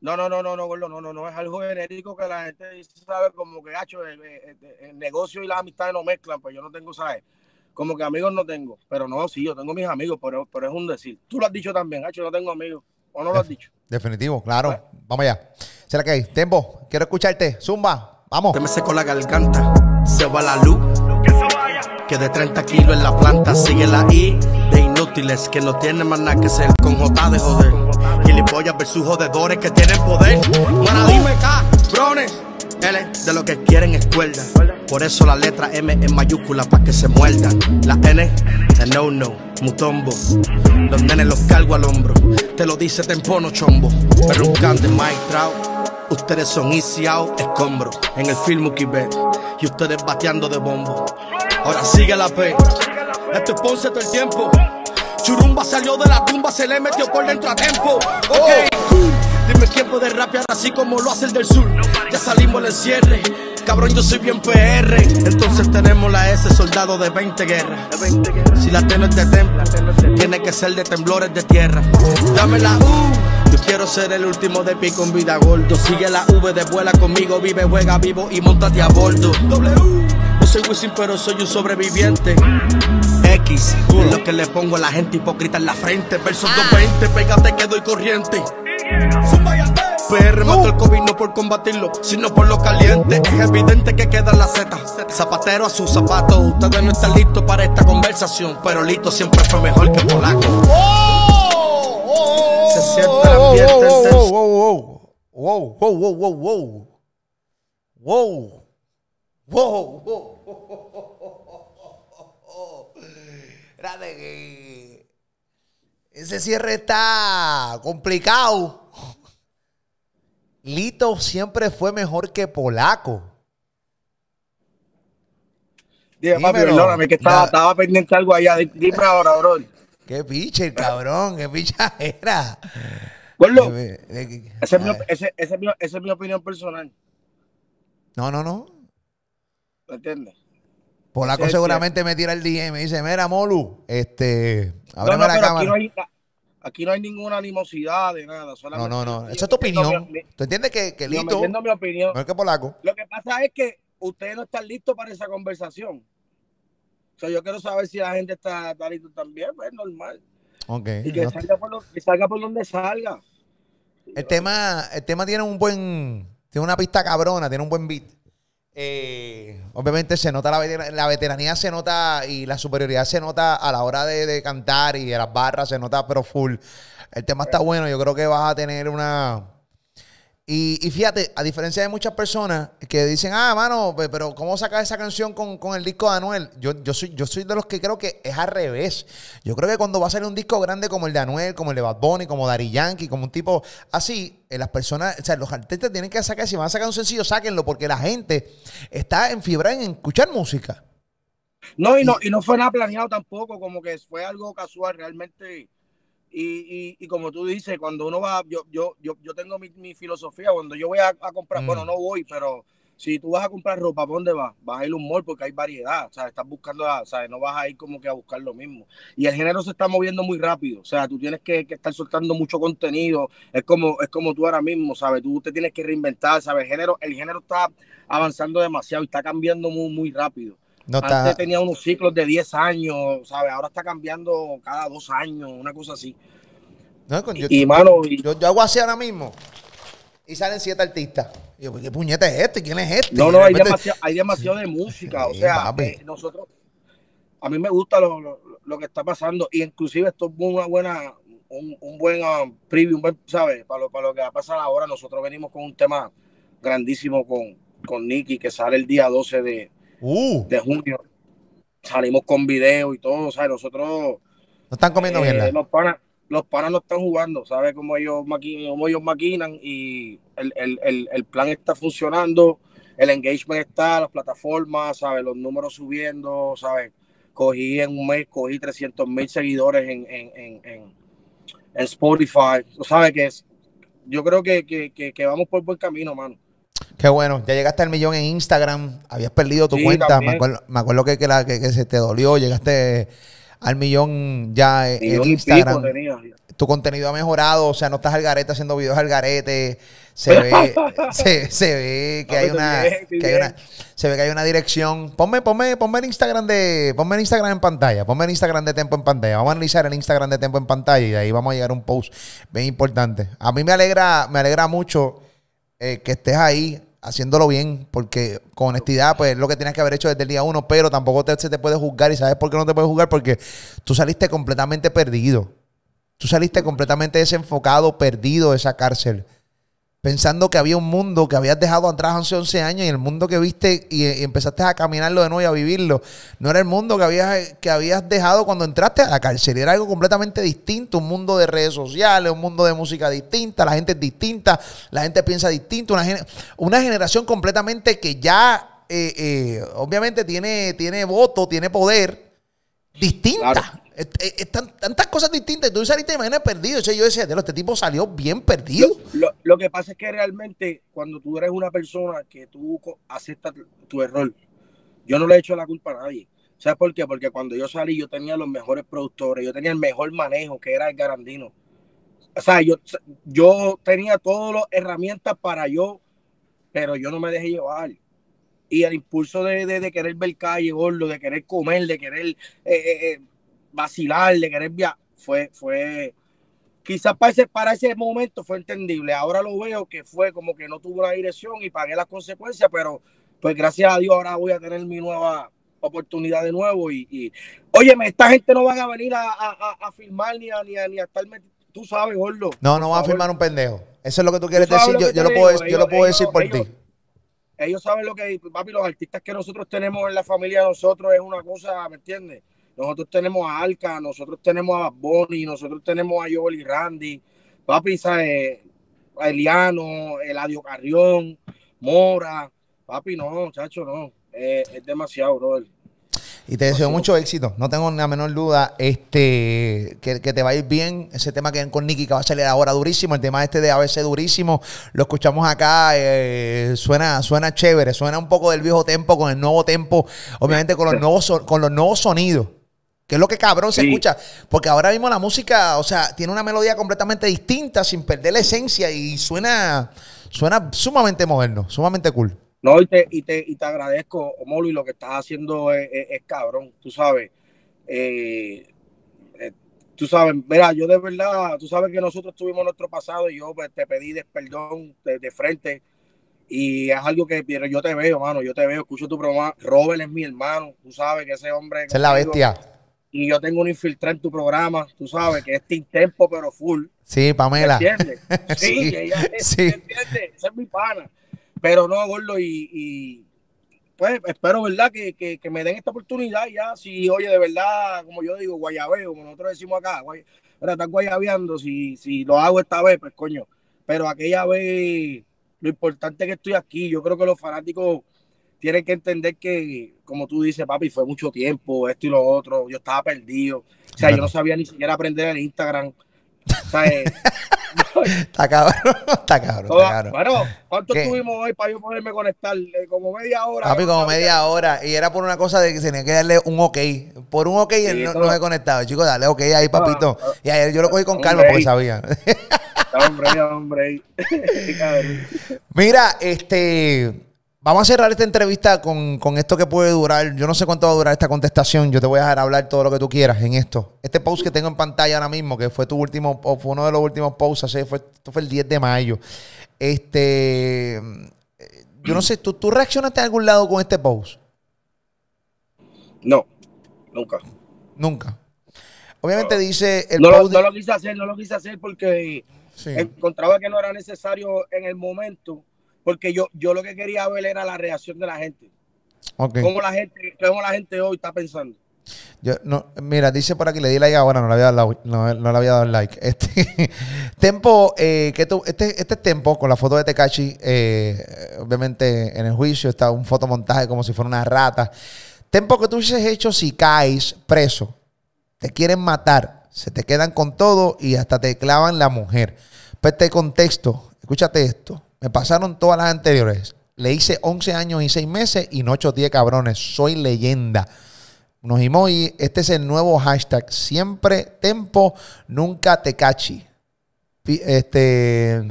no, no, no, no, no, no, no, no, es algo genérico que la gente dice, sabe, como que, gacho, el, el- el negocio y las amistades no mezclan, pues yo no tengo, ¿sabes? Como que amigos no tengo, pero no, sí, yo tengo mis amigos, pero, pero es un decir. Tú lo has dicho también, gacho, no tengo amigos, o no lo has dicho. Definitivo, claro. Vamos allá. ¿Será que hay? Tempo, quiero escucharte. Zumba, vamos. Te me seco la garganta, se va la luz. Que de 30 kilos en la planta sigue la I de inútiles que no tienen más nada que ser con J de joder. Gilipollas versus jodedores que tienen poder. Bueno, dime cabrones. L de lo que quieren es cuerda. Por eso la letra M en mayúscula para que se muerda. La N de no no, mutombo. Los nenes los cargo al hombro. Te lo dice tempono chombo. Pero un can de Mike Trout. Ustedes son easy out, escombro. En el film Bet. Y ustedes bateando de bombo. Ahora sigue la P. Esto es Ponce todo el tiempo. Churumba salió de la tumba, se le metió por dentro a tiempo. Ok. Dime quién puede rapear así como lo hace el del sur. Ya salimos del cierre. Cabrón, yo soy bien PR. Entonces tenemos la S, soldado de 20 guerras. Si la T no es de templo, tiene que ser de temblores de tierra. Dame la U. Yo quiero ser el último de pico en vida gordo. Sigue la V de vuela conmigo, vive, juega vivo y montate a bordo. W. Yo soy Wisin, pero soy un sobreviviente. X, es lo que le pongo a la gente hipócrita en la frente. Versos 220, pégate que doy corriente. PR mató el COVID no por combatirlo, sino por lo caliente. Es evidente que queda la Z. Zapatero a sus zapatos. Ustedes no están listos para esta conversación, pero Lito siempre fue mejor que Polaco. Se siente el ambiente wow, wow, wow, wow, wow, wow, wow, wow, wow, wow. <laughs> Ese cierre está complicado. <laughs> Lito siempre fue mejor que Polaco. Dime, papi, perdóname, que estaba, pendiente algo allá. Di- Dime ahora, bro. Qué piche, cabrón, qué picha era. Gordo, esa es, esa es mi opinión personal. No, no, no. ¿Me entiendes? Polaco Sí, seguramente me tira el DM y me dice, mira, Molu, este, No, ábreme no, la aquí cámara. no, hay, aquí no hay ninguna animosidad de nada. No, solamente no, no. Esa es tu opinión. mi- ¿Tú entiendes que, que Lito metiendo mi opinión. mejor que Polaco? Lo que pasa es que ustedes no están listos para esa conversación. O sea, yo quiero saber si la gente está, está listo también, pues normal. Ok. Y que no- salga, por lo- que salga por donde salga. el, tema, el tema tiene un buen, tiene una pista cabrona, tiene un buen beat. Eh, obviamente se nota la, veter- la veteranía, se nota y la superioridad se nota a la hora de, de cantar y de las barras, se nota pero full. El tema está bueno, yo creo que vas a tener una... Y, y fíjate, a diferencia de muchas personas que dicen, ah, mano, pe- pero ¿cómo sacas esa canción con, con el disco de Anuel? Yo, yo, soy, yo soy de los que creo que es al revés. Yo creo que cuando va a salir un disco grande como el de Anuel, como el de Bad Bunny, como Daddy Yankee, como un tipo así, eh, las personas, o sea, los artistas tienen que sacar, si van a sacar un sencillo, sáquenlo, porque la gente está en fibra en escuchar música. No, y no, y no fue nada planeado tampoco, como que fue algo casual realmente. Y, y, y como tú dices, cuando uno va, yo, yo, yo, yo tengo mi, mi filosofía, cuando yo voy a, a comprar, Mm. bueno, no voy, pero si tú vas a comprar ropa, ¿para dónde vas? Vas a ir a un mall porque hay variedad, o sea, estás buscando, o sea, no vas a ir como que a buscar lo mismo. Y el género se está moviendo muy rápido, o sea, tú tienes que, que estar soltando mucho contenido, es como, es como tú ahora mismo, ¿sabes? Tú te tienes que reinventar, ¿sabes? El género, el género está avanzando demasiado y está cambiando muy, muy rápido. No Antes está. tenía unos ciclos de 10 años, ¿sabes? Ahora está cambiando cada dos años, una cosa así. no, yo, Y, mano, y- yo- yo hago así ahora mismo y salen siete artistas. Y yo, ¿qué puñeta es este? ¿Quién es este? no, no, de hay demasiado, hay demasiado de música. O sea, eh, nosotros, a mí me gusta lo, lo- lo que está pasando. Y inclusive esto es una buena, un, un buen um, preview, un buen, ¿sabes? Para lo, para lo que va a pasar ahora. Nosotros venimos con un tema grandísimo con, con Nicky, que sale el día 12 de, Uh, de junio. Salimos con video y todo, ¿sabes? Nosotros... no están comiendo Eh, mierda. los panas los panas no están jugando, ¿sabes cómo ellos, maqui- cómo ellos maquinan? Y el, el- el- el plan está funcionando, el engagement está, las plataformas, ¿sabes? Los números subiendo, ¿sabes? Cogí en un mes, cogí 300 mil seguidores en, en, en, en- en Spotify, ¿sabes? Que es, yo creo que, que, que, que vamos por buen camino, mano. Qué bueno, ya llegaste al millón en Instagram, habías perdido tu Sí, cuenta, me acuerdo, me acuerdo que, que, la- que- que se te dolió, llegaste al millón ya en, Millón Instagram. tenía. Tu contenido ha mejorado, o sea, no estás al garete haciendo videos al garete, se <laughs> ve, se, se ve que No, hay una, bien, que hay una, se ve que hay una dirección. Ponme, ponme, ponme el Instagram de, ponme el Instagram en pantalla, ponme el Instagram de Tempo en pantalla. Vamos a analizar el Instagram de Tempo en pantalla y de ahí vamos a llegar a un post bien importante. A mí me alegra, me alegra mucho eh, que estés ahí haciéndolo bien, porque con honestidad, pues es lo que tienes que haber hecho desde el día uno, pero tampoco te- se te puede juzgar. ¿Y sabes por qué no te puedes juzgar? Porque tú saliste completamente perdido. Tú saliste completamente desenfocado, perdido de esa cárcel. Pensando que había un mundo que habías dejado atrás hace 11 años y el mundo que viste y, empezaste a caminarlo de nuevo y a vivirlo, no era el mundo que habías, que habías dejado cuando entraste a la cárcel, era algo completamente distinto, un mundo de redes sociales, un mundo de música distinta, la gente es distinta, la gente piensa distinto, una, una generación completamente que ya, eh, eh, obviamente, tiene, tiene voto, tiene poder, distinta. Claro. Es- es- es tan- tantas cosas distintas. Tú saliste de manera perdido. O sea, yo decía, "Diablo, este tipo salió bien perdido. Lo, lo que pasa es que realmente cuando tú eres una persona que tú aceptas tu, tu error, yo no le he hecho la culpa a nadie. ¿Sabes por qué? Porque cuando yo salí yo tenía los mejores productores, yo tenía el mejor manejo que era el Garandino. O sea, yo, yo tenía todas las herramientas para yo, pero yo no me dejé llevar. Y el impulso de, de, de querer ver calle, gordo, de querer comer, de querer eh, eh, eh, vacilar, de querer viajar, fue, fue, quizás para ese, para ese momento fue entendible. Ahora lo veo que fue como que no tuvo la dirección y pagué las consecuencias, pero pues gracias a Dios ahora voy a tener mi nueva oportunidad de nuevo. Y, y óyeme, esta gente no van a venir a, a, a- filmar ni a, ni a, ni a estar metido. Tú sabes, gordo. No, no va a firmar un pendejo. Eso es lo que tú quieres Tú decir. Yo, yo lo puedo, digo, yo lo ellos- puedo decir por ellos- ti. Ellos saben lo que, papi, los artistas que nosotros tenemos en la familia nosotros es una cosa, ¿me entiendes? Nosotros tenemos a Alca, nosotros tenemos a Bunny, nosotros tenemos a Joel y Randy, papi, ¿sabes? A Eliano, Eladio Carrión, Mora, papi, no, chacho, no, es demasiado, brother. Y te deseo mucho éxito. No tengo la menor duda este, que, que te va a ir bien. Ese tema que con Nicky que va a salir ahora durísimo. El tema este de ABC durísimo. Lo escuchamos acá. eh, suena, suena chévere. Suena un poco del viejo tempo con el nuevo tempo. Obviamente con los nuevos, con los nuevos sonidos. Que es lo que cabrón se Sí. escucha. Porque ahora mismo la música, o sea, tiene una melodía completamente distinta sin perder la esencia y suena, suena sumamente moderno, sumamente cool. No, y te, y te, y te agradezco, Omolo, y lo que estás haciendo es, es- es cabrón, tú sabes. Eh, eh, tú sabes, mira, yo de verdad, tú sabes que nosotros tuvimos nuestro pasado y yo pues, te pedí perdón de, de frente. Y es algo que pero yo te veo, mano, yo te veo, escucho tu programa. Robert es mi hermano, tú sabes que ese hombre. Esa es la bestia. Y yo tengo un infiltrado en tu programa, tú sabes que es Team Tempo, pero full. Sí, ¿Me Pamela. entiendes? <laughs> Sí, Sí, ella es, sí. ¿me entiendes? Esa es mi pana. Pero no, gordo, y, y, pues espero, ¿verdad? Que, que, que me den esta oportunidad ya. Si, oye, de verdad, como yo digo, guayabeo, como nosotros decimos acá, guay, mira, estás guayabeando, si, si lo hago esta vez, pues coño. Pero aquella vez, lo importante es que estoy aquí. Yo creo que los fanáticos tienen que entender que, como tú dices, papi, fue mucho tiempo, esto y lo otro. Yo estaba perdido. O sea, yo no sabía ni siquiera aprender el Instagram. O sea, <laughs> <laughs> Está cabrón, está cabrón, Toda- está cabrón. Bueno, ¿cuánto ¿Qué? tuvimos hoy para yo poderme conectar? Eh, como media hora. Papi, como media hora. Y era por una cosa de que tenía que darle un ok. Por un ok él no, no se conectado. Chicos, dale ok ahí, papito. ah, Y ayer yo lo cogí con calma porque sabía. Hombre, hombre. <laughs> Mira, este. Vamos a cerrar esta entrevista con, con esto que puede durar. Yo no sé cuánto va a durar esta contestación. Yo te voy a dejar hablar todo lo que tú quieras en esto. Este post que tengo en pantalla ahora mismo, que fue tu último, o fue uno de los últimos posts, así fue, esto fue el 10 de mayo. Este. Yo no sé, ¿tú, tú reaccionaste a algún lado con este post? No, nunca. Nunca. Obviamente dice el No lo, de- no lo quise hacer, no lo quise hacer porque Sí. encontraba que no era necesario en el momento. Porque yo, yo lo que quería ver era la reacción de la gente. Cómo la gente, cómo la gente hoy está pensando. Yo, no, mira, dice por aquí, le di like ahora, no le había dado, no, no le había dado like. <laughs> Este, Tempo, eh, que tú, este, este es Tempo con la foto de Tekachi, eh, obviamente en el juicio está un fotomontaje como si fuera una rata. Tempo que tú hubieses hecho si caes preso, te quieren matar, se te quedan con todo y hasta te clavan la mujer. Pues este contexto, escúchate esto, me pasaron todas las anteriores. Le hice 11 años y 6 meses y no 10 cabrones. Soy leyenda. Unos emojis. Este es el nuevo hashtag. Siempre tempo, nunca te cachi. Este,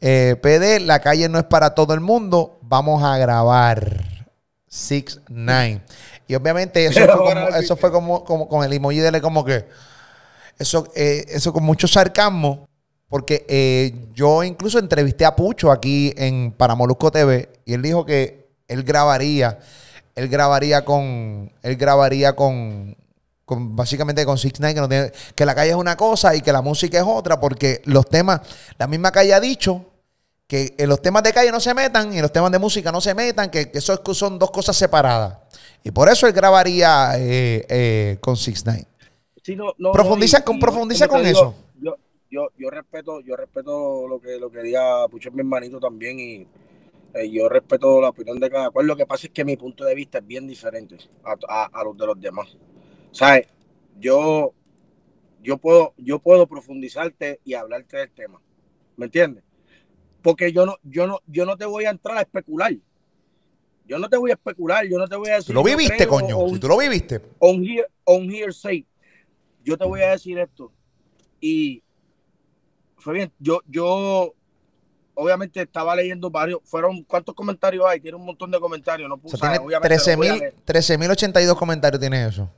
eh, PD, la calle no es para todo el mundo. Vamos a grabar. 6 9 Y obviamente eso fue, como, eso fue como, como con el emoji de como que. Eso, eh, eso con mucho sarcasmo. Porque eh, yo incluso entrevisté a Pucho aquí en Paramolusco TV y él dijo que él grabaría, él grabaría con, él grabaría con, con básicamente con Six Nine, que, no tiene- que la calle es una cosa y que la música es otra, porque los temas, la misma calle ha dicho que en los temas de calle no se metan y en los temas de música no se metan, que, que eso es- son dos cosas separadas. Y por eso él grabaría eh, eh, con 6 9 Sí, no, no, Profundiza no, y- con- y profundiza como te con digo, eso. Yo, yo, yo respeto, yo respeto lo que, lo que diga Pucho mi hermanito también y eh, yo respeto la opinión de cada cual. Lo que pasa es que mi punto de vista es bien diferente a, a- a los de los demás. ¿Sabes? Yo, yo puedo, yo puedo profundizarte y hablarte del tema. ¿Me entiendes? Porque yo no, yo no, yo no te voy a entrar a especular. Yo no te voy a especular, yo no te voy a decir. Tú lo viviste, creo, coño. Si tú lo viviste. on here, on hearsay. Yo te voy a decir esto. Y fue bien. Yo, yo, obviamente estaba leyendo varios. Fueron, ¿cuántos comentarios hay? Tiene un montón de comentarios. No O puse, sea, tiene obviamente los voy a 13.000 leer. 13.082 comentarios tiene eso.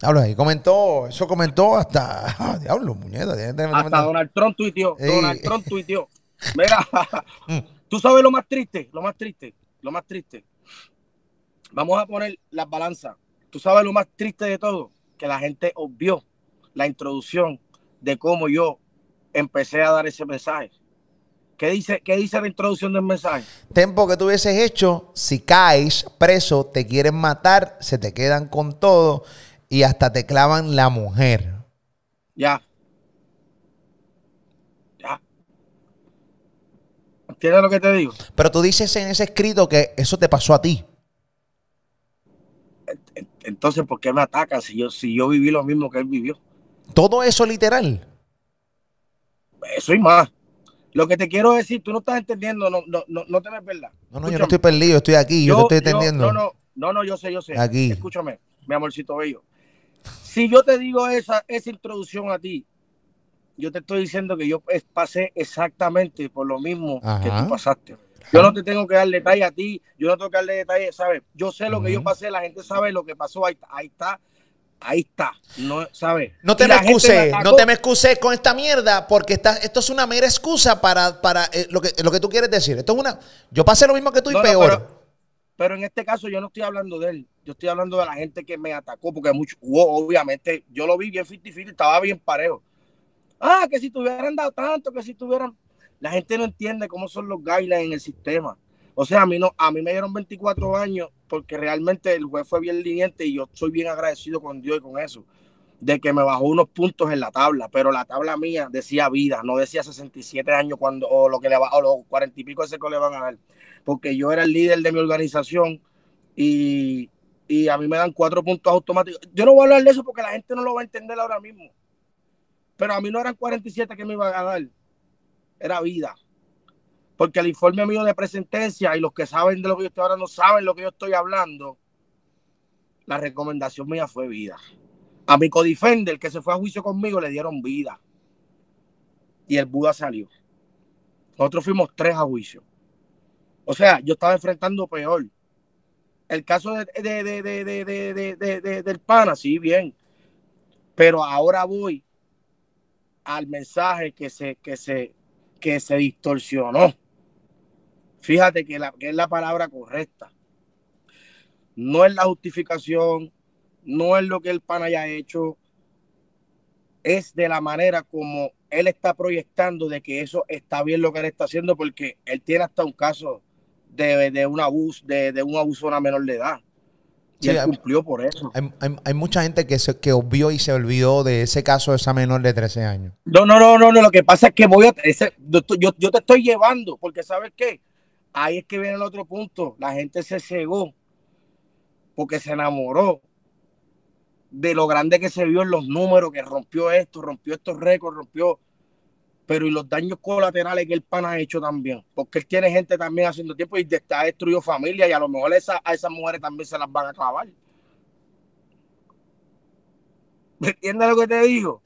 Habla ahí, comentó, eso comentó hasta, <laughs> ah, diablo, muñeca. Hasta Donald Trump tuiteó. Sí. Donald Trump tuiteó. <laughs> Mira, Mm. tú sabes lo más triste, lo más triste, lo más triste. Vamos a poner las balanzas. Tú sabes lo más triste de todo, que la gente obvió la introducción de cómo yo empecé a dar ese mensaje. ¿Qué dice, qué dice la introducción del mensaje? Tempo que tú hubieses hecho, si caes preso, te quieren matar, se te quedan con todo y hasta te clavan la mujer. Ya. Ya. ¿Entiendes lo que te digo? Pero tú dices en ese escrito que eso te pasó a ti. Entonces, ¿por qué me atacan si yo, si yo viví lo mismo que él vivió? Todo eso literal. Eso y más. Lo que te quiero decir, tú no estás entendiendo, no, no, no, no te me verdad. No, no, yo no estoy perdido, estoy aquí, yo, te estoy entendiendo. no, no, no, no, yo sé, yo sé. Aquí. Escúchame, mi amorcito bello. Si yo te digo esa, esa introducción a ti, yo te estoy diciendo que yo pasé exactamente por lo mismo que tú pasaste. Yo no te tengo que dar detalle a ti, yo no tengo que darle detalle, ¿sabes? Yo sé lo que yo pasé, la gente sabe lo que pasó, ahí, ahí está, ahí está, no, ¿sabes? No te Y me excuses, no te me excuses con esta mierda, porque esta- esto es una mera excusa para, para eh, lo, que, lo que tú quieres decir. Esto es una. Yo pasé lo mismo que tú y No, no, peor. pero- Pero en este caso yo no estoy hablando de él, yo estoy hablando de la gente que me atacó, porque mucho, hubo, obviamente, yo lo vi bien 50 estaba bien parejo. Ah, que si tuvieran dado tanto, que si tuvieran... La gente no entiende cómo son los guidelines en el sistema. O sea, a mí, no, a mí me dieron 24 años porque realmente el juez fue bien liniente y yo soy bien agradecido con Dios y con eso, de que me bajó unos puntos en la tabla, pero la tabla mía decía vida, no decía 67 años cuando, o lo que le va, los 40 y pico ese que le van a dar porque yo era el líder de mi organización y, y a mí me dan cuatro puntos automáticos. Yo no voy a hablar de eso porque la gente no lo va a entender ahora mismo. Pero a mí no eran 47 que me iban a dar, era vida porque el informe mío de presentencia y los que saben de lo que yo estoy ahora no saben lo que yo estoy hablando, la recomendación mía fue vida. A mi codifender que se fue a juicio conmigo le dieron vida. Y el Buda salió. Nosotros fuimos tres a juicio. O sea, yo estaba enfrentando peor. El caso de, del pana, sí, bien. Pero ahora voy al mensaje que se, que se, que se distorsionó. Fíjate que, la, que es la palabra correcta. No es la justificación, no es lo que el pana haya hecho, es de la manera como él está proyectando de que eso está bien lo que él está haciendo, porque él tiene hasta un caso de, de un abuso, de, de un abuso a una menor de edad. Y Sí, él hay- cumplió por eso. Hay, hay- hay mucha gente que, se, que obvió y se olvidó de ese caso de esa menor de 13 años. No, no, no, no, no. Lo que pasa es que voy a. ese- yo, yo te estoy llevando, porque ¿sabes qué? Ahí es que viene el otro punto. La gente se cegó porque se enamoró de lo grande que se vio en los números, que rompió esto, rompió estos récords, rompió. Pero y los daños colaterales que el pan ha hecho también. Porque él tiene gente también haciendo tiempo y ha destruido familia y a lo mejor esa, a esas mujeres también se las van a clavar. ¿Me entiendes lo que te digo?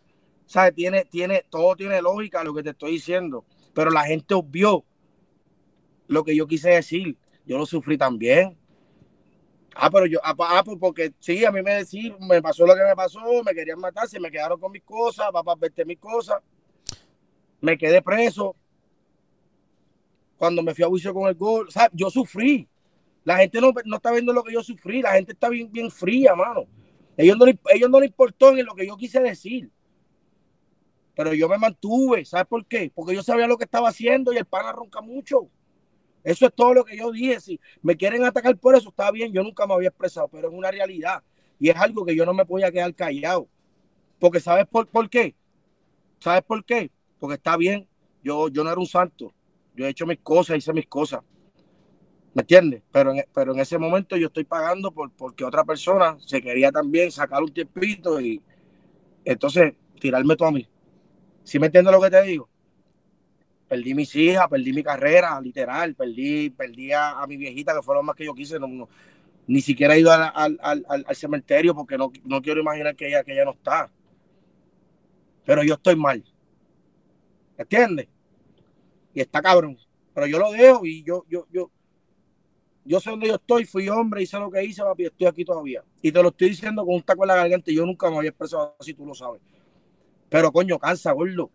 O sea, tiene, tiene, todo tiene lógica lo que te estoy diciendo. Pero la gente obvió lo que yo quise decir. Yo lo sufrí también. Ah, pero yo, ah, ah, pues porque sí, a mí me decían, me pasó lo que me pasó, me querían matar, se me quedaron con mis cosas, papá, verte mis cosas. Me quedé preso. Cuando me fui a juicio con el gol, o yo sufrí. La gente no, no está viendo lo que yo sufrí, la gente está bien, bien fría, mano. Ellos no, le- ellos no les importó en lo que yo quise decir. Pero yo me mantuve, ¿sabes por qué? Porque yo sabía lo que estaba haciendo y el pana ronca mucho. Eso es todo lo que yo dije. Si me quieren atacar por eso, está bien. Yo nunca me había expresado, pero es una realidad. Y es algo que yo no me podía quedar callado. Porque ¿sabes por, por qué? ¿Sabes por qué? Porque está bien. Yo, yo no era un santo. Yo he hecho mis cosas, hice mis cosas. ¿Me entiendes? Pero en, pero en ese momento yo estoy pagando por, porque otra persona se quería también sacar un tiempito y entonces tirarme todo a mí. ¿Sí me entiendes lo que te digo? Perdí mis hijas, perdí mi carrera, literal, perdí, perdí a, a mi viejita, que fue lo más que yo quise. No, ni siquiera he ido al, al, al, cementerio porque no, no, quiero imaginar que ella, que ella no está. Pero yo estoy mal. ¿Me entiendes? Y está cabrón. Pero yo lo dejo y yo, yo, yo, yo sé dónde yo estoy, fui hombre, hice lo que hice, papi, estoy aquí todavía. Y te lo estoy diciendo con un taco en la garganta y yo nunca me había expresado así, tú lo sabes. Pero coño, cansa, gordo.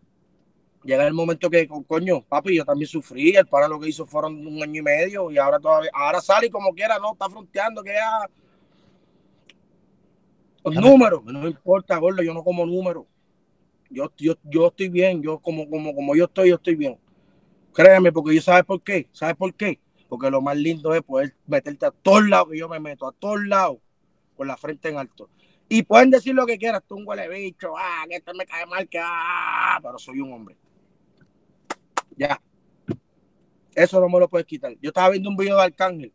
Llega el momento que, coño, papi, yo también sufrí, el para lo que hizo fueron un año y medio y ahora todavía, ahora sale y como quiera, no, está fronteando, que ya... Los números, no importa, gordo, yo no como números. Yo, yo, yo estoy bien, yo como, como, como yo estoy, yo estoy bien. Créeme, porque yo sabes por qué, ¿sabes por qué? Porque lo más lindo es poder meterte a todos lados, que yo me meto a todos lados, con la frente en alto. Y pueden decir lo que quieras, tú un huele bicho, ah, que esto me cae mal, que ah, pero soy un hombre. Ya. Eso no me lo puedes quitar. Yo estaba viendo un video de Arcángel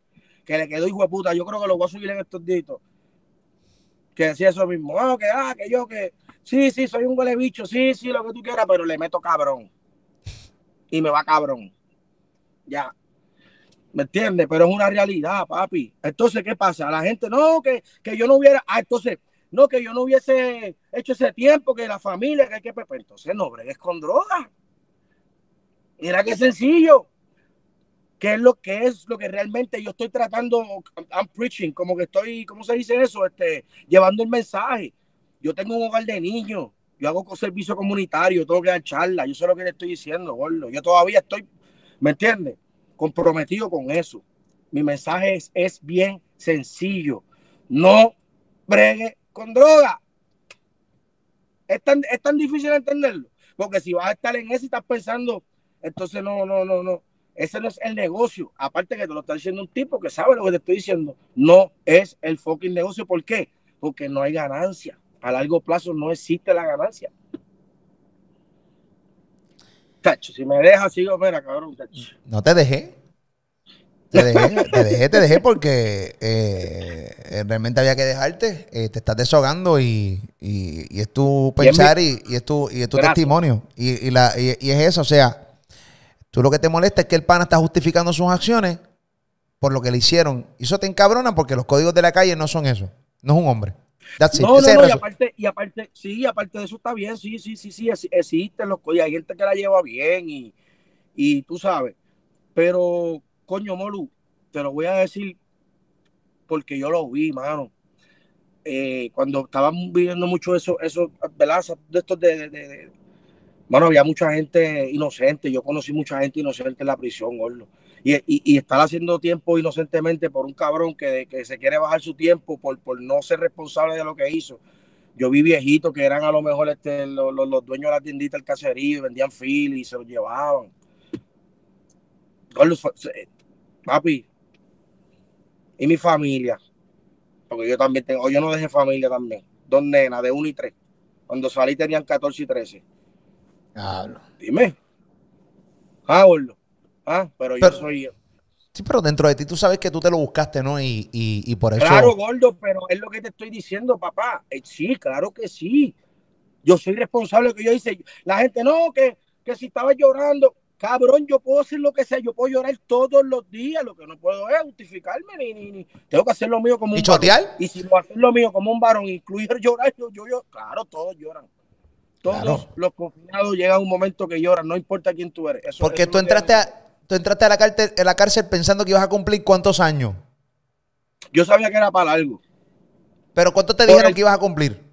que le quedó hijo de puta. Yo creo que lo voy a subir en estos días. Que decía eso mismo. Ah, que, ah, que yo, que sí, sí, soy un huele bicho, sí, sí, lo que tú quieras, pero le meto cabrón. Y me va cabrón. Ya. ¿Me entiendes? Pero es una realidad, papi. Entonces, ¿qué pasa? La gente, no, que, que yo no hubiera. Ah, entonces, no, que yo no hubiese hecho ese tiempo, que la familia, que hay que. Pues, entonces, no bregues con droga. Mira qué sencillo. ¿Qué es lo que es lo que realmente yo estoy tratando? I'm preaching, como que estoy, ¿cómo se dice eso? Este, llevando el mensaje. Yo tengo un hogar de niños. Yo hago servicio comunitario, tengo que dar charla. Yo sé lo que le estoy diciendo, gordo. Yo todavía estoy, ¿me entiendes? Comprometido con eso. Mi mensaje es, es bien sencillo. No bregue con droga. Es tan, es tan difícil entenderlo. Porque si vas a estar en eso y estás pensando, entonces no, no, no, no. Ese no es el negocio. Aparte que te lo está diciendo un tipo que sabe lo que te estoy diciendo. No es el fucking negocio. ¿Por qué? Porque no hay ganancia. A largo plazo no existe la ganancia. Tacho, si me dejas, sigo, mira, cabrón. Tacho. No te dejé. Te dejé, te dejé, te dejé porque eh, realmente había que dejarte. Eh, te estás desahogando y, y, y es tu pensar y, y es tu, y es tu Gracias. testimonio. Y, y la, y es eso, o sea, tú lo que te molesta es que el pana está justificando sus acciones por lo que le hicieron. Y eso te encabrona porque los códigos de la calle no son eso. No es un hombre. No, no, no, y aparte, y aparte, sí, aparte de eso está bien, sí, sí, sí, sí, ex- existen los códigos, hay gente que la lleva bien y, y tú sabes, pero, coño, Molu, te lo voy a decir porque yo lo vi, mano. Eh, cuando estaban viviendo mucho eso, eso, ¿verdad? De estos de, de, de- Mano, había mucha gente inocente, yo conocí mucha gente inocente en la prisión, gordo. Y, y, y estar haciendo tiempo inocentemente por un cabrón que, que se quiere bajar su tiempo por, por no ser responsable de lo que hizo. Yo vi viejitos que eran a lo mejor este, los, los- dueños de la tiendita del caserío, vendían fili y se los llevaban. Se- papi, y mi familia, porque yo también tengo, yo no dejé familia también, dos nenas de 1 y 3. Cuando salí tenían 14 y 13. Dime. Ah, gordo. Ah, pero yo soy. Sí, pero dentro de ti tú sabes que tú te lo buscaste, ¿no? Y, y, y por eso. Claro, gordo, pero es lo que te estoy diciendo, papá. Eh, sí, claro que sí. Yo soy responsable de lo que yo hice. La gente, no, que, que si estaba llorando. Cabrón, yo puedo hacer lo que sea. Yo puedo llorar todos los días. Lo que no puedo es justificarme ni, ni, ni. Tengo que hacer lo mío como ¿Y un varón. chotear? Y si no hacer lo mío como un varón, incluir llorar, yo, yo, yo- claro, todos lloran. Todos Claro. los confinados llegan a un momento que lloran, no importa quién tú eres. Eso- Porque eso tú entraste a, tú entraste a la cárcel, a la cárcel pensando que ibas a cumplir cuántos años. Yo sabía que era para algo. Pero ¿cuánto te Por dijeron el- que ibas a cumplir?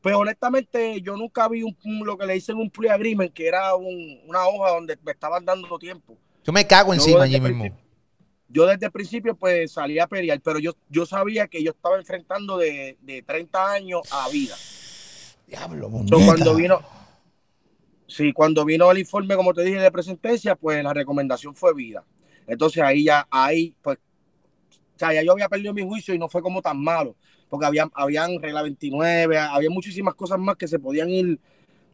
Pues honestamente, yo nunca vi un, lo que le dicen un plea agreement, que era un- una hoja donde me estaban dando tiempo. Yo me cago Yo encima allí mismo. Yo desde el principio pues salía a pelear, pero yo, yo sabía que yo estaba enfrentando de, de 30 años a vida. Diablo, So, cuando vino, sí, cuando vino el informe, como te dije, de presentencia, pues la recomendación fue vida. Entonces ahí ya, ahí, pues, o sea, ya yo había perdido mi juicio y no fue como tan malo, porque había, habían regla 29, había muchísimas cosas más que se podían ir,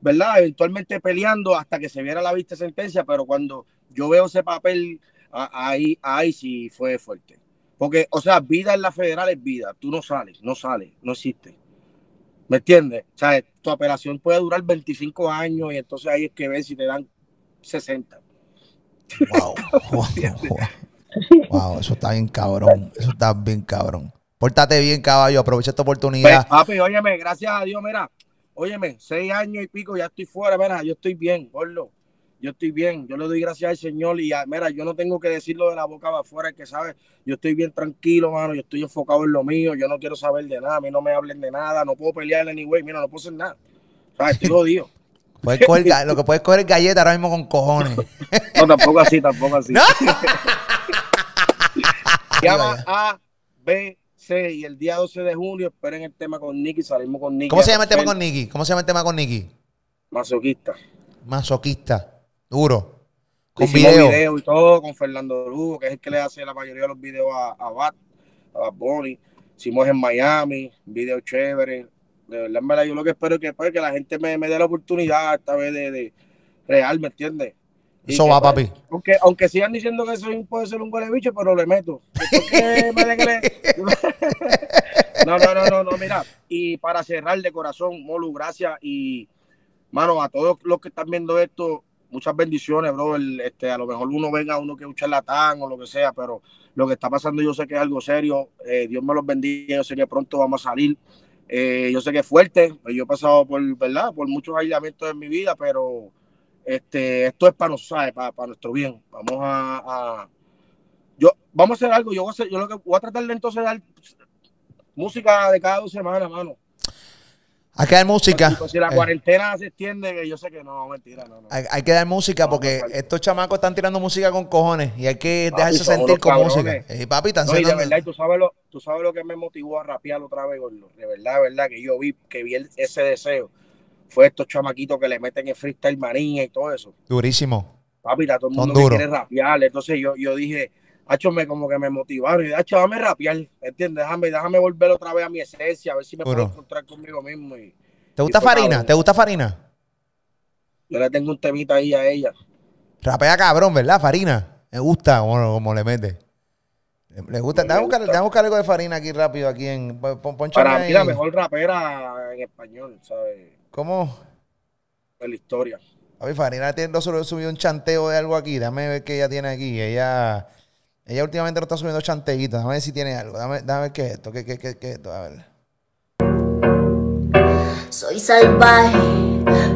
¿verdad? Eventualmente peleando hasta que se viera la vista sentencia, pero cuando yo veo ese papel, ahí, ahí sí fue fuerte. Porque, o sea, vida en la federal es vida, tú no sales, no sales, no existe. ¿Me entiendes? O sea, tu apelación puede durar 25 años y entonces ahí es que ven si te dan 60. <laughs> Wow. Wow, wow. Eso está bien cabrón. Eso está bien cabrón. Pórtate bien, caballo. Aprovecha esta Pues, oportunidad. papi, óyeme, gracias a Dios, mira, óyeme, seis años y pico, ya estoy fuera, mira, yo estoy bien, gordo. Yo estoy bien, yo le doy gracias al Señor y a- mira, yo no tengo que decirlo de la boca para afuera, el que sabe, yo estoy bien tranquilo, mano, yo estoy enfocado en lo mío, yo no quiero saber de nada, a mí no me hablen de nada, no puedo pelear anyway, mira, no puedo hacer nada. O sea, estoy <laughs> jodido. Puedes coger ga- lo que puedes coger es galleta ahora mismo con cojones. <laughs> No, tampoco así, tampoco así. No. <laughs> Llama A, B, C y el día 12 de junio esperen el tema con Nicky, salimos con Nicky. ¿Cómo se llama el tema con Nicky? ¿Cómo se llama el tema con Nicky? Masoquista. Masoquista. Duro. Con video. video y todo con Fernando Lugo, que es el que le hace la mayoría de los videos a, a Bat, a Bad Bunny. Hicimos en Miami, video chévere. De verdad, verdad, yo lo que espero es que, pues, que la gente me, me dé la oportunidad esta vez de, de real, ¿me entiendes? Eso va, pues, papi. Aunque, aunque sigan diciendo que soy, puede ser un de bicho, pero le meto. <laughs> No, no, no, no, no, mira. Y para cerrar de corazón, Molu, gracias. Y, mano, a todos los que están viendo esto, muchas bendiciones, bro. El, este, a lo mejor uno venga, uno que un charlatán o lo que sea, pero lo que está pasando yo sé que es algo serio. Eh, Dios me los bendiga. Yo sé que pronto vamos a salir. Eh, yo sé que es fuerte. pues Yo he pasado por, ¿verdad? Por muchos aislamientos en mi vida, pero este, esto es para nosotros, para, para nuestro bien. Vamos a, a- yo, vamos a hacer algo. Yo voy a, hacer- yo lo que voy a tratar de entonces dar música de cada dos semanas, mano. Hay que dar música. Pues, si la Eh, cuarentena se extiende, que yo sé que no, mentira, no, no. hay, hay que dar música No, porque no, estos chamacos están tirando música con cojones y hay que Papi, dejarse sentir con cabrones. música. Eh, papi, están No, y de verdad, y tú sabes lo, tú sabes lo que me motivó a rapear otra vez, gordo. De verdad, de verdad, que yo vi, que vi el- ese deseo. Fue estos chamaquitos que le meten el freestyle manía y todo eso. Durísimo. Papi, está todo el mundo que quiere rapear. Entonces yo, yo dije, hacho, me como que me motivaron. Y hacho, déjame rapear, ¿entiendes? Déjame, déjame volver otra vez a mi esencia, a ver si me puedo encontrar conmigo mismo. Y ¿Te gusta Farina? ¿Te gusta Farina? yo le tengo un temita ahí a ella. Rapea cabrón, ¿verdad? Farina. Me gusta como, como le mete. Le, gusta. Me Déjame buscar, déjame buscar algo de Farina aquí rápido, aquí en. Pon, pon- Para mí la mejor rapera en español, ¿sabes? ¿Cómo? De la historia. Papi, Farina tiene, no solo subido un chanteo de algo aquí. Déjame ver qué ella tiene aquí. Ella, ella últimamente no está subiendo chanteitos. Déjame ver si tiene algo. Déjame ver qué es esto. ¿Qué, qué, qué, qué es esto? A ver. Soy salvaje,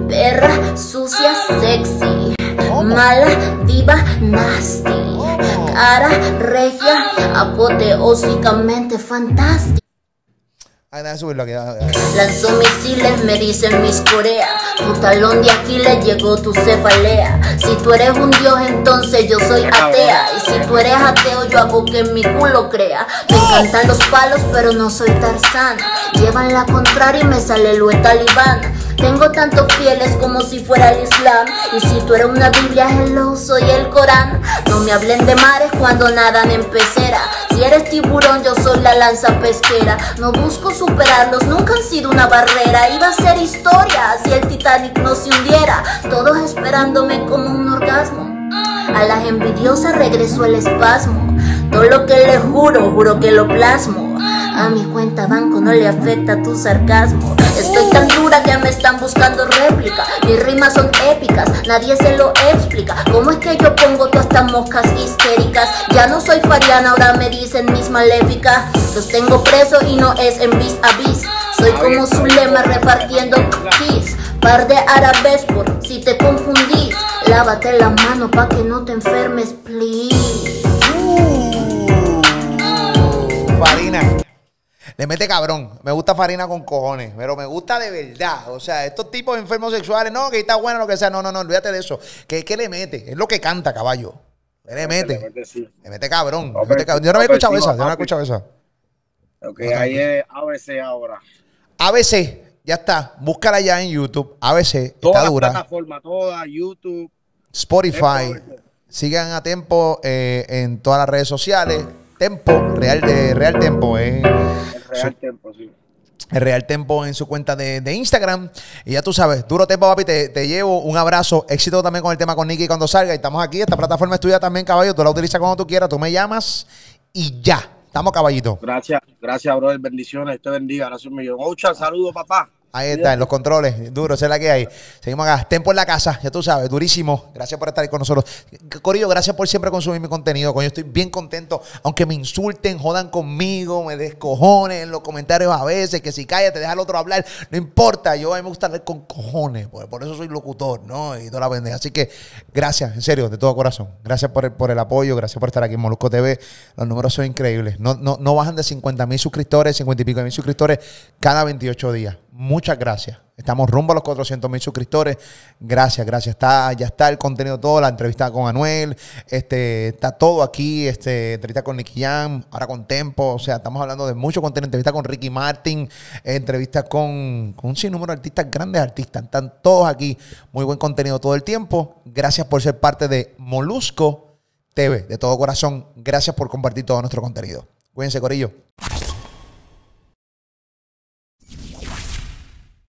perra, sucia, sexy, mala, diva, nasty, cara, regia, apoteósicamente fantástica. Ay, déjame subirlo aquí. Lanzó misiles, me dicen mis Corea. Tu talón de Aquiles llegó tu cefalea. Si tú eres un dios, entonces yo soy atea. Y si tú eres ateo, yo hago que mi culo crea. Me encantan los palos, pero no soy Tarzán. Llevan la contraria y me sale lo de talibán. Tengo tantos fieles como si fuera el Islam. Y si tú eres una Biblia, hello, soy el Corán. No me hablen de mares cuando nadan en pecera. Si eres tiburón, yo soy la lanza pesquera. No busco superarlos, nunca han sido una barrera. Iba a ser historia si el Titanic no se hundiera. Todos esperándome como un orgasmo. A las envidiosas regresó el espasmo. Todo lo que le juro, juro que lo plasmo. A mi cuenta banco no le afecta tu sarcasmo. Estoy tan dura que me están buscando réplica. Mis rimas son épicas, nadie se lo explica. ¿Cómo es que yo pongo todas estas moscas histéricas? Ya no soy fariana, ahora me dicen mis maléficas. Los tengo presos y no es en vis a vis. Soy como su lema repartiendo cookies. Par de árabes por si te confundís. Lávate la mano pa' que no te enfermes, please. Farina. Le mete cabrón. Me gusta Farina con cojones, pero me gusta de verdad. O sea, estos tipos enfermos sexuales, no, que está bueno lo que sea. No, no, no, olvídate de eso. ¿Qué, qué le mete? Es lo que canta, caballo. ¿Qué le mete? Sí. Le mete cabrón. No, le mete cabrón. Yo no había escuchado esa. sí, Yo no había escuchado esa. Ok, ahí es ABC ahora. ABC. Ya está. Búscala ya en YouTube. ABC Todas está dura. plataformas, todas, YouTube. Spotify. Sigan a Tempo eh, en todas las redes sociales. Tempo, Real de Real Tempo, eh. El Real Tempo, sí. el Real Tempo en su cuenta de, de Instagram. Y ya tú sabes, duro tempo, papi, te, te llevo un abrazo. Éxito también con el tema con Nicky cuando salga. Y estamos aquí, esta plataforma es tuya también, caballo. Tú la utilizas cuando tú quieras, tú me llamas y ya. Estamos caballito. Gracias, gracias, brother. Bendiciones, te bendiga. Gracias un millón. Ocha, saludos, papá. Ahí está, en los controles, duro, esa es la que hay. Seguimos acá, Tempo en la casa, ya tú sabes, durísimo. Gracias por estar ahí con nosotros. Corillo, gracias por siempre consumir mi contenido. Coño, estoy bien contento. Aunque me insulten, jodan conmigo, me descojonen en los comentarios a veces, que si cállate, deja al otro hablar. No importa, yo a mí me gusta hablar con cojones, por, por eso soy locutor, ¿no? Y toda la pendeja. Así que gracias, en serio, de todo corazón. Gracias por el, por el apoyo, gracias por estar aquí en Molusco TV. Los números son increíbles. No, no, no bajan de 50 mil suscriptores, 50 y pico de mil suscriptores cada 28 días. Muchas gracias. Estamos rumbo a los 400 mil suscriptores. Gracias, gracias. Está, ya está el contenido todo, la entrevista con Anuel, este, está todo aquí, este, entrevista con Nicky Jam, ahora con Tempo. O sea, estamos hablando de mucho contenido. Entrevista con Ricky Martin, entrevista con, con un sinnúmero de artistas, grandes artistas. Están todos aquí. Muy buen contenido todo el tiempo. Gracias por ser parte de Molusco TV. De todo corazón, gracias por compartir todo nuestro contenido. Cuídense, Corillo.